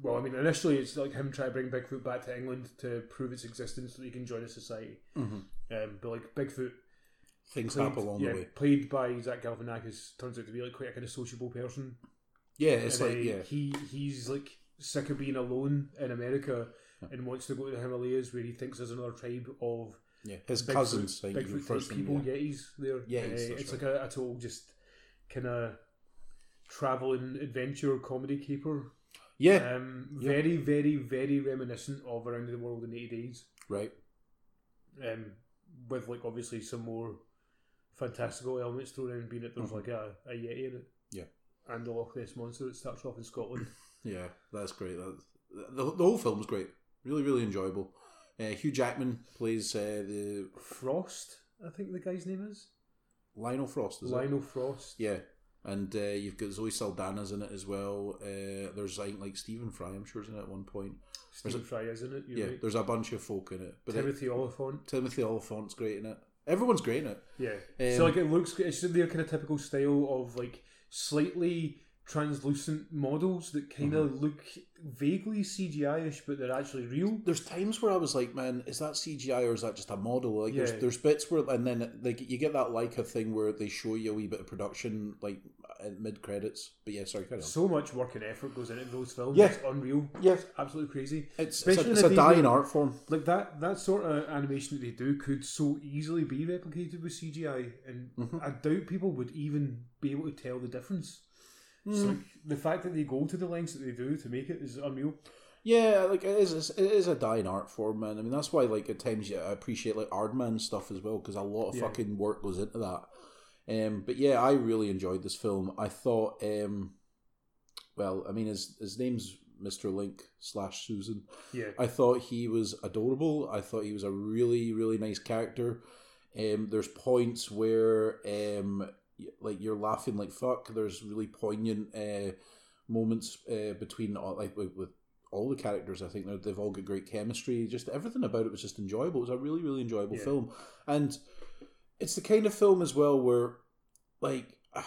[SPEAKER 1] Well, I mean, initially it's like him trying to bring Bigfoot back to England to prove its existence so that he can join a society.
[SPEAKER 2] Mhm.
[SPEAKER 1] Um, but like Bigfoot,
[SPEAKER 2] things
[SPEAKER 1] played,
[SPEAKER 2] happen along
[SPEAKER 1] yeah,
[SPEAKER 2] the way.
[SPEAKER 1] played by Zach Galifianakis, turns out to be like quite a kind of sociable person.
[SPEAKER 2] Yeah, it's
[SPEAKER 1] And,
[SPEAKER 2] like
[SPEAKER 1] uh,
[SPEAKER 2] yeah,
[SPEAKER 1] he he's like sick of being alone in America and wants to go to the Himalayas where he thinks there's another tribe of
[SPEAKER 2] yeah. His
[SPEAKER 1] Bigfoot-
[SPEAKER 2] cousins, think,
[SPEAKER 1] Bigfoot
[SPEAKER 2] first
[SPEAKER 1] type
[SPEAKER 2] name,
[SPEAKER 1] people,
[SPEAKER 2] yeah.
[SPEAKER 1] Yetis there.
[SPEAKER 2] Yeah,
[SPEAKER 1] Uh, it's
[SPEAKER 2] right.
[SPEAKER 1] like a, a total just kind of traveling adventure comedy caper.
[SPEAKER 2] yeah,
[SPEAKER 1] Um,
[SPEAKER 2] Yeah.
[SPEAKER 1] very very very reminiscent of Around the World in Eighty Days.
[SPEAKER 2] right.
[SPEAKER 1] Um, with like obviously some more fantastical elements thrown in, being that there's
[SPEAKER 2] Mhm.
[SPEAKER 1] like a, a Yeti in it.
[SPEAKER 2] Yeah.
[SPEAKER 1] And the Loch Ness monster that starts off in Scotland. *laughs*
[SPEAKER 2] Yeah, that's great. That's, the, the whole film's great. Really, really enjoyable. Uh, Hugh Jackman plays uh, the
[SPEAKER 1] Frost, I think the guy's name is
[SPEAKER 2] Lionel Frost. Is it?
[SPEAKER 1] Lionel Frost.
[SPEAKER 2] Yeah. And uh, you've got Zoe Saldana's in it as well. Uh, there's I think like Stephen Fry, I'm sure, is in it at one point.
[SPEAKER 1] Stephen Fry, isn't it? You're
[SPEAKER 2] yeah,
[SPEAKER 1] right.
[SPEAKER 2] there's a bunch of folk in it. But it-
[SPEAKER 1] Timothy Olyphant.
[SPEAKER 2] Timothy Olyphant's great in it. Everyone's great in it.
[SPEAKER 1] Yeah.
[SPEAKER 2] Um,
[SPEAKER 1] so like it looks, it's their kind of typical style of like slightly translucent models that kind of
[SPEAKER 2] Mm-hmm.
[SPEAKER 1] look vaguely CGI-ish, but they're actually real.
[SPEAKER 2] There's times where I was like, man, is that CGI or is that just a model? Like,
[SPEAKER 1] Yeah.
[SPEAKER 2] there's there's bits where, and then like you get that Laika thing where they show you a wee bit of production like mid credits. But yeah, sorry, carry on.
[SPEAKER 1] So much work and effort goes into those films.
[SPEAKER 2] Yeah.
[SPEAKER 1] It's unreal.
[SPEAKER 2] Yeah.
[SPEAKER 1] It's absolutely crazy.
[SPEAKER 2] It's, it's
[SPEAKER 1] Especially
[SPEAKER 2] a, it's a
[SPEAKER 1] a
[SPEAKER 2] dying
[SPEAKER 1] where-
[SPEAKER 2] art form.
[SPEAKER 1] Like that that sort of animation that they do could so easily be replicated with CGI, and
[SPEAKER 2] Mm-hmm.
[SPEAKER 1] I doubt people would even be able to tell the difference.
[SPEAKER 2] Mm.
[SPEAKER 1] Like, the fact that they go to the lengths that they do to make it is unreal.
[SPEAKER 2] Yeah, like it is. It is a dying art form, man. I mean, that's why like at times yeah, I appreciate like Aardman stuff as well because a lot of
[SPEAKER 1] Yeah.
[SPEAKER 2] fucking work goes into that. Um, but yeah, I really enjoyed this film. I thought, um, well, I mean, his his name's Mister Link slash Susan.
[SPEAKER 1] Yeah,
[SPEAKER 2] I thought he was adorable. I thought he was a really, really nice character. Um, there's points where um, like you're laughing like fuck. There's really poignant uh, moments uh, between all, like with, with all the characters. I think they're- they've all got great chemistry. Just everything about it was just enjoyable. It was a really, really enjoyable
[SPEAKER 1] Yeah.
[SPEAKER 2] film, and it's the kind of film as well where like. *sighs*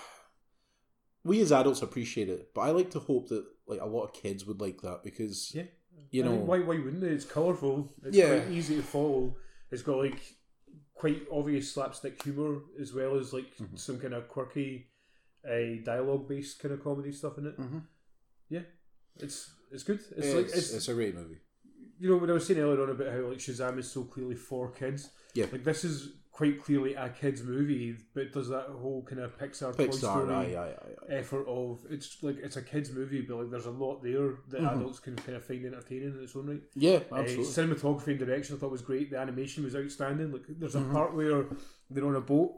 [SPEAKER 2] We as adults appreciate it, but I like to hope that like a lot of kids would like that because
[SPEAKER 1] yeah.
[SPEAKER 2] you
[SPEAKER 1] I
[SPEAKER 2] know
[SPEAKER 1] mean, why why wouldn't it? It's colourful. It's
[SPEAKER 2] Yeah.
[SPEAKER 1] quite easy to follow. It's got like quite obvious slapstick humour as well as like
[SPEAKER 2] Mm-hmm.
[SPEAKER 1] some kind of quirky, uh, dialogue based kind of comedy stuff in it.
[SPEAKER 2] Mhm.
[SPEAKER 1] Yeah, it's it's good. It's,
[SPEAKER 2] it's,
[SPEAKER 1] like
[SPEAKER 2] it's,
[SPEAKER 1] it's,
[SPEAKER 2] a great movie.
[SPEAKER 1] you know when I was saying earlier on about how like Shazam is so clearly for kids.
[SPEAKER 2] Yeah.
[SPEAKER 1] like this is quite clearly a kids movie, but does that whole kind of Pixar, Toy Story
[SPEAKER 2] aye, aye, aye,
[SPEAKER 1] effort of it's like it's a kids movie, but like there's a lot there that
[SPEAKER 2] Mhm.
[SPEAKER 1] adults can kind of find entertaining in its own right.
[SPEAKER 2] Yeah,
[SPEAKER 1] Uh,
[SPEAKER 2] absolutely.
[SPEAKER 1] cinematography and direction I thought was great. The animation was outstanding. Like there's a
[SPEAKER 2] Mhm.
[SPEAKER 1] part where they're on a boat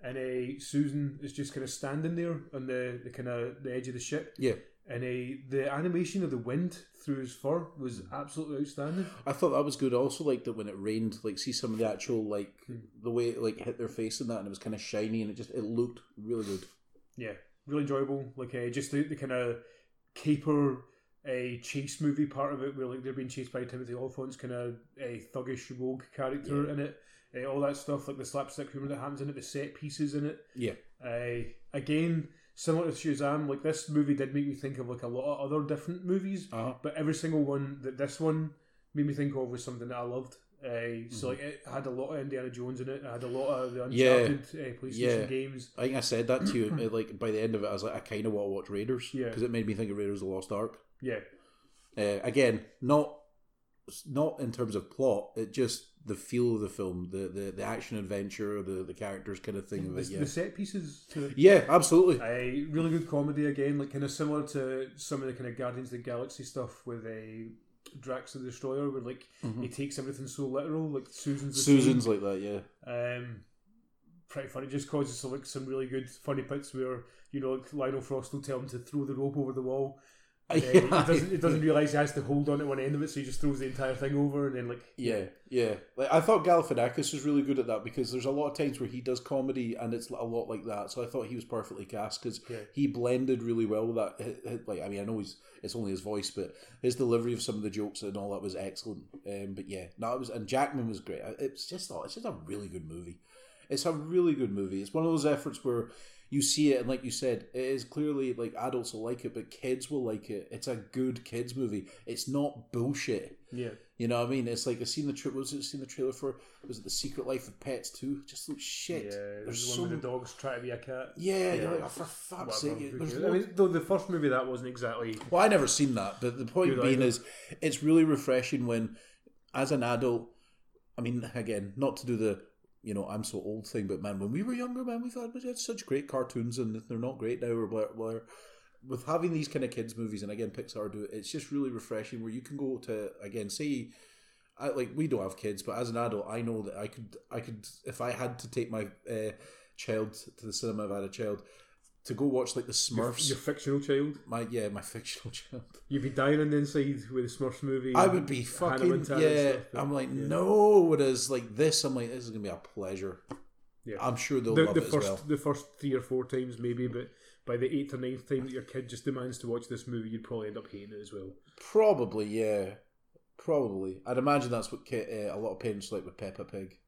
[SPEAKER 1] and uh, Susan is just kind of standing there on the, the kind of the edge of the ship.
[SPEAKER 2] Yeah.
[SPEAKER 1] And uh, the animation of the wind through his fur was absolutely outstanding.
[SPEAKER 2] I thought that was good. I also liked that when it rained, like see some of the actual like the way it like hit their face and that, and it was kind of shiny and it just it looked really good.
[SPEAKER 1] Yeah, really enjoyable. Like uh, just the, the kind of caper a chase movie part of it, where like they're being chased by Timothy Olyphant's kind of a thuggish rogue character in it. Uh, all that stuff, like the slapstick humor that happens in it, the set pieces in it.
[SPEAKER 2] Yeah,
[SPEAKER 1] Uh, again, similar to Shazam, like this movie did make me think of like a lot of other different movies,
[SPEAKER 2] uh-huh.
[SPEAKER 1] but every single one that this one made me think of was something that I loved. Uh, So like it had a lot of Indiana Jones in it. It had a lot of the
[SPEAKER 2] Mm-hmm. Yeah.
[SPEAKER 1] Uncharted uh, PlayStation
[SPEAKER 2] Yeah.
[SPEAKER 1] games.
[SPEAKER 2] I think I said that to you. *clears throat* uh, like by the end of it, I was like, I kind of want to watch Raiders
[SPEAKER 1] Yeah.
[SPEAKER 2] because it made me think of Raiders of the Lost Ark.
[SPEAKER 1] Yeah,
[SPEAKER 2] Uh, again, not not in terms of plot. It just the feel of the film, the the, the action adventure, the the characters kind of thing of
[SPEAKER 1] the,
[SPEAKER 2] it. Yeah,
[SPEAKER 1] the set pieces to it.
[SPEAKER 2] yeah, absolutely.
[SPEAKER 1] A really good comedy again, like kind of similar to some of the kind of Guardians of the Galaxy stuff with a Drax the Destroyer, where like he takes everything so literal. Like Susan's.
[SPEAKER 2] Mm-hmm. Susan's like that. Yeah.
[SPEAKER 1] um, pretty funny. Just causes like some really good funny bits where you know like Lionel Frost will tell him to throw the rope over the wall. Uh, *laughs* he doesn't. He doesn't realize he has to hold on to one end of it, so he just throws the entire thing over, and then like
[SPEAKER 2] Yeah, yeah. Like I thought Galifianakis was really good at that because there's a lot of times where he does comedy and it's a lot like that. So I thought he was perfectly cast because
[SPEAKER 1] Yeah.
[SPEAKER 2] he blended really well with that. Like I mean, I know he's it's only his voice, but his delivery of some of the jokes and all that was excellent. Um, but yeah, no, it was and Jackman was great. It's just it's just a really good movie. It's a really good movie. It's one of those efforts where you see it and like you said, it is clearly like adults will like it, but kids will like it. It's a good kids movie. It's not bullshit.
[SPEAKER 1] yeah,
[SPEAKER 2] You know what I mean? It's like I seen the tra- was it seen the trailer for was it the Secret Life of Pets too? Just looks shit.
[SPEAKER 1] yeah.
[SPEAKER 2] There's
[SPEAKER 1] There's
[SPEAKER 2] so
[SPEAKER 1] the dogs try to be a cat.
[SPEAKER 2] yeah,
[SPEAKER 1] Yeah.
[SPEAKER 2] you're like, oh, for fuck's sake.
[SPEAKER 1] I mean, though the first movie that wasn't exactly
[SPEAKER 2] well, I never seen that, but the point being
[SPEAKER 1] either.
[SPEAKER 2] is, it's really refreshing when, as an adult, I mean, again, not to do the you know I'm so old thing, but man, when we were younger, man, we thought we had such great cartoons, and they're not great now. Or where, with having these kind of kids movies, and again, Pixar do it, it's just really refreshing where you can go to again, say. I, like we don't have kids, but as an adult, I know that I could, I could, if I had to take my uh, child to the cinema, if I had a child, to go watch like the Smurfs.
[SPEAKER 1] your fictional child.
[SPEAKER 2] my yeah, my fictional *laughs* child.
[SPEAKER 1] You'd be dying on the inside with the Smurfs movie.
[SPEAKER 2] I would be fucking yeah.
[SPEAKER 1] stuff,
[SPEAKER 2] I'm like
[SPEAKER 1] yeah.
[SPEAKER 2] no, it is like this. I'm like this is gonna be a pleasure.
[SPEAKER 1] Yeah.
[SPEAKER 2] I'm sure they'll
[SPEAKER 1] the,
[SPEAKER 2] love
[SPEAKER 1] the
[SPEAKER 2] it
[SPEAKER 1] first
[SPEAKER 2] as well.
[SPEAKER 1] the first three or four times maybe, but by the eighth or ninth time that your kid just demands to watch this movie, you'd probably end up hating it as well.
[SPEAKER 2] Probably, yeah. Probably. I'd imagine that's what uh, a lot of parents like with Peppa Pig.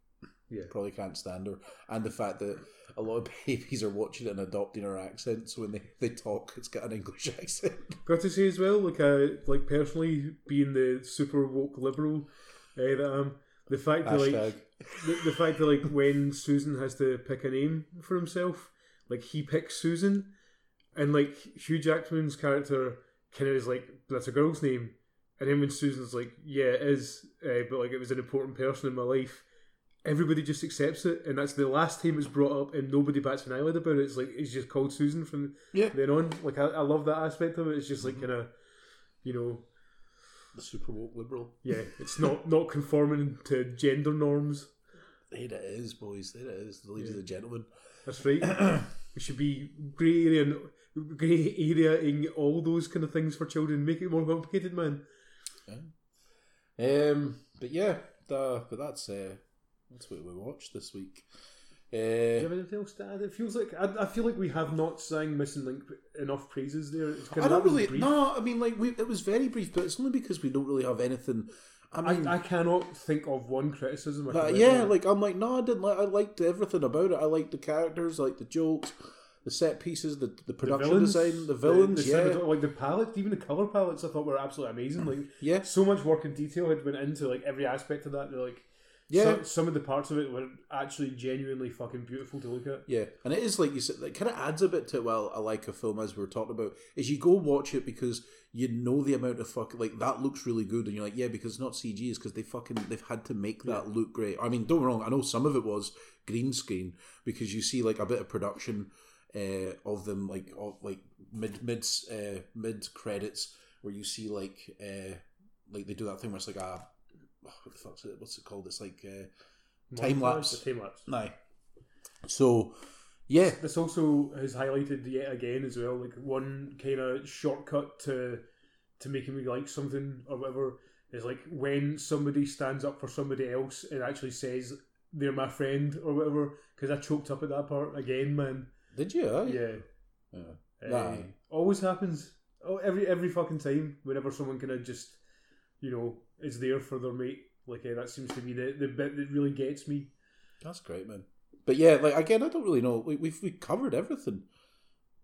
[SPEAKER 1] Yeah.
[SPEAKER 2] Probably can't stand her. And the fact that a lot of *laughs* babies are watching it and adopting her accent, so when they, they talk, it's got an English *laughs* accent.
[SPEAKER 1] Got to say as well, like uh, like personally being the super woke liberal uh, that I am, the fact that like the, the fact that like when Susan has to pick a name for himself, like he picks Susan, and like Hugh Jackman's character kind of is like that's a girl's name, and then when Susan's like yeah it is, uh, but like it was an important person in my life. Everybody just accepts it, and that's the last time it's brought up, and nobody bats an eyelid about it. It's like it's just called Susan from
[SPEAKER 2] Yeah.
[SPEAKER 1] then on. Like I, I love that aspect of it. It's just like kind of, you know,
[SPEAKER 2] The super woke liberal.
[SPEAKER 1] yeah, it's not not conforming to gender norms.
[SPEAKER 2] There it is, boys. There it is. The ladies and the gentlemen.
[SPEAKER 1] That's right. *clears throat* it should be grey area and grey area in all those kind of things for children. Make it more complicated, man. Yeah.
[SPEAKER 2] Um, but yeah, the, but that's uh, that's what we watched this week.
[SPEAKER 1] Do you
[SPEAKER 2] Uh,
[SPEAKER 1] have anything else to add? It feels like I, I feel like we have not sang Missing Link enough praises there. It's kind
[SPEAKER 2] I
[SPEAKER 1] of
[SPEAKER 2] don't really.
[SPEAKER 1] brief.
[SPEAKER 2] No, I mean, like we, it was very brief, but it's only because we don't really have anything. I mean,
[SPEAKER 1] I, I cannot think of one criticism.
[SPEAKER 2] Yeah, like I'm like, no, I didn't like. I liked everything about it. I liked the characters, I liked the jokes, the set pieces, the the
[SPEAKER 1] the
[SPEAKER 2] production
[SPEAKER 1] villains,
[SPEAKER 2] design, the villains.
[SPEAKER 1] the
[SPEAKER 2] yeah,
[SPEAKER 1] like the palette, even the color palettes, I thought were absolutely amazing. Like
[SPEAKER 2] yeah,
[SPEAKER 1] so much work and detail had went into like every aspect of that. They're like
[SPEAKER 2] yeah,
[SPEAKER 1] some, some of the parts of it were actually genuinely fucking beautiful to look at.
[SPEAKER 2] yeah. And it is like you said, it kind of adds a bit to well, I like a film as we were talking about. Is you go watch it because you know the amount of fucking like that looks really good, and you're like, yeah, because it's not CG, it's because they fucking they've had to make that look great. I mean, don't get me wrong, I know some of it was green screen because you see like a bit of production uh, of them like of, like mid mid uh, mid credits where you see like uh, like they do that thing where it's like a *sighs* what the fuck's it? What's it called? It's like uh, Time lapse.
[SPEAKER 1] Time lapse.
[SPEAKER 2] Aye. So, yeah,
[SPEAKER 1] This also has highlighted yet again as well, like one kind of shortcut to to making me like something or whatever is like when somebody stands up for somebody else and actually says they're my friend or whatever. Because I choked up at that part again, man.
[SPEAKER 2] did you? Aye?
[SPEAKER 1] Yeah,
[SPEAKER 2] Yeah.
[SPEAKER 1] Uh, always happens. Oh, every every fucking time. Whenever someone kind of just, you know, is there for their mate. Like uh, that seems to be the the bit that really gets me.
[SPEAKER 2] That's great, man. But yeah, like again, I don't really know. We, we've we covered everything.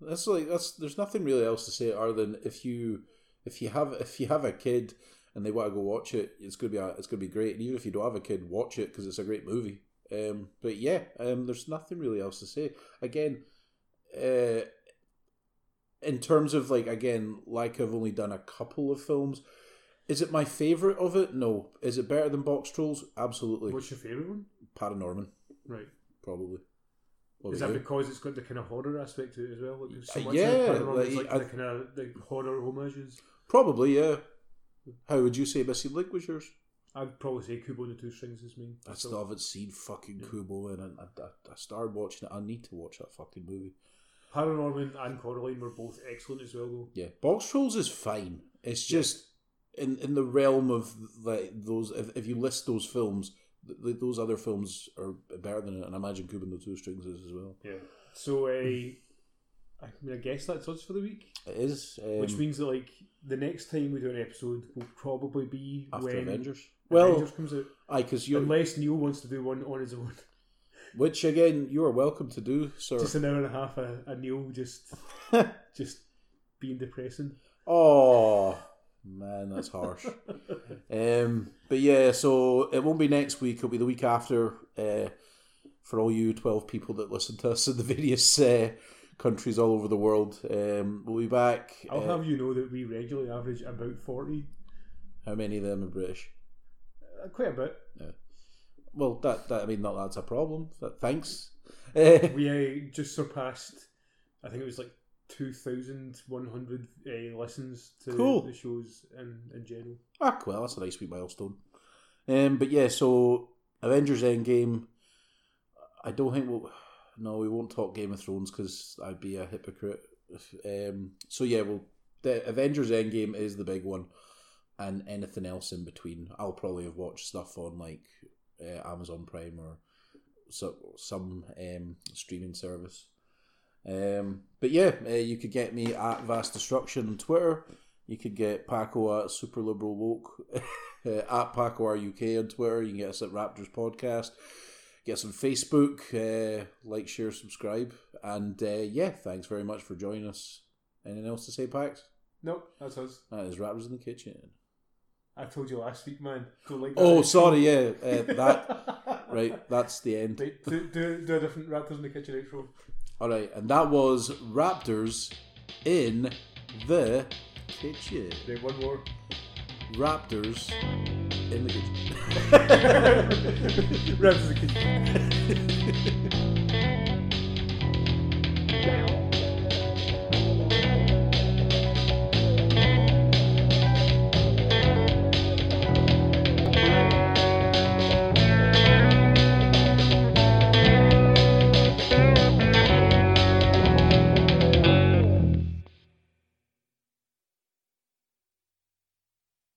[SPEAKER 2] That's like that's. There's nothing really else to say other than if you if you have if you have a kid and they want to go watch it, it's gonna be a, it's gonna be great. And even if you don't have a kid, watch it because it's a great movie. Um, but yeah, um, there's nothing really else to say. Again, uh, in terms of like again, like I've only done a couple of films. Is it my favorite of it? No. Is it better than Box Trolls? Absolutely.
[SPEAKER 1] What's your favorite one?
[SPEAKER 2] Paranorman,
[SPEAKER 1] Right.
[SPEAKER 2] probably. What
[SPEAKER 1] Is that
[SPEAKER 2] you?
[SPEAKER 1] because it's got the kind of horror aspect to it as well? Like so
[SPEAKER 2] Uh, yeah,
[SPEAKER 1] of
[SPEAKER 2] like,
[SPEAKER 1] is like
[SPEAKER 2] I-
[SPEAKER 1] the kind of the horror homages.
[SPEAKER 2] Probably, yeah. How would you say Missing Link was yours?
[SPEAKER 1] I'd probably say Kubo and the Two Strings is me.
[SPEAKER 2] I still haven't seen fucking Kubo, and I, I, I started watching it. I need to watch that fucking movie.
[SPEAKER 1] Paranorman and Coraline were both excellent as well, though.
[SPEAKER 2] Yeah, Box Trolls is fine. It's just in in the realm of like those. If, if you list those films, th- th- those other films are better than it, and I imagine Kubo and the Two Strings is as well.
[SPEAKER 1] Yeah. So, uh, I mean, I guess that's us for the week.
[SPEAKER 2] It is, um,
[SPEAKER 1] Which means that like the next time we do an episode will probably be
[SPEAKER 2] after
[SPEAKER 1] when
[SPEAKER 2] Avengers. Well,
[SPEAKER 1] Avengers comes out.
[SPEAKER 2] aye, because you,
[SPEAKER 1] Unless Neil wants to do one on his own. *laughs*
[SPEAKER 2] which again, you are welcome to do, sir.
[SPEAKER 1] Just an hour and a half of a Neil just *laughs* just being depressing.
[SPEAKER 2] Oh man, that's harsh. um, but yeah, so it won't be next week. It'll be the week after. Uh, for all you twelve people that listen to us in the various uh, countries all over the world, um, we'll be back.
[SPEAKER 1] I'll
[SPEAKER 2] Uh,
[SPEAKER 1] have you know that we regularly average about 40.
[SPEAKER 2] how many of them are British?
[SPEAKER 1] Uh, quite a bit.
[SPEAKER 2] Well, that, that I mean, not that's a problem. That, thanks.
[SPEAKER 1] We *laughs* uh, just surpassed, I think it was like 2,100 uh, listens to
[SPEAKER 2] Cool.
[SPEAKER 1] the shows in, in general.
[SPEAKER 2] Ah, well, that's a nice wee milestone. Um, but yeah, so Avengers Endgame. I don't think we'll. No, we won't talk Game of Thrones because I'd be a hypocrite. Um, so yeah, well, the Avengers Endgame is the big one, and anything else in between. I'll probably have watched stuff on like uh, Amazon Prime or so, some um, streaming service. Um, but yeah, uh, you could get me at Vast Destruction on Twitter. You could get Paco at Super Liberal Woke, *laughs* uh, at Paco UK on Twitter. You can get us at Raptors Podcast. Get us on Facebook. Uh, like, share, subscribe. And uh, yeah, thanks very much for joining us. Anything else to say, Pax?
[SPEAKER 1] Nope, that's us.
[SPEAKER 2] That is Raptors in the Kitchen.
[SPEAKER 1] I told you last week, man. Like that
[SPEAKER 2] Oh, sorry, yeah. Uh, that *laughs* Right, that's the end.
[SPEAKER 1] Do, do, do a different Raptors in the Kitchen intro.
[SPEAKER 2] All right, and that was Raptors in the kitchen.
[SPEAKER 1] Right, one more.
[SPEAKER 2] Raptors in the kitchen. *laughs*
[SPEAKER 1] Raptors in the Kitchen. *laughs*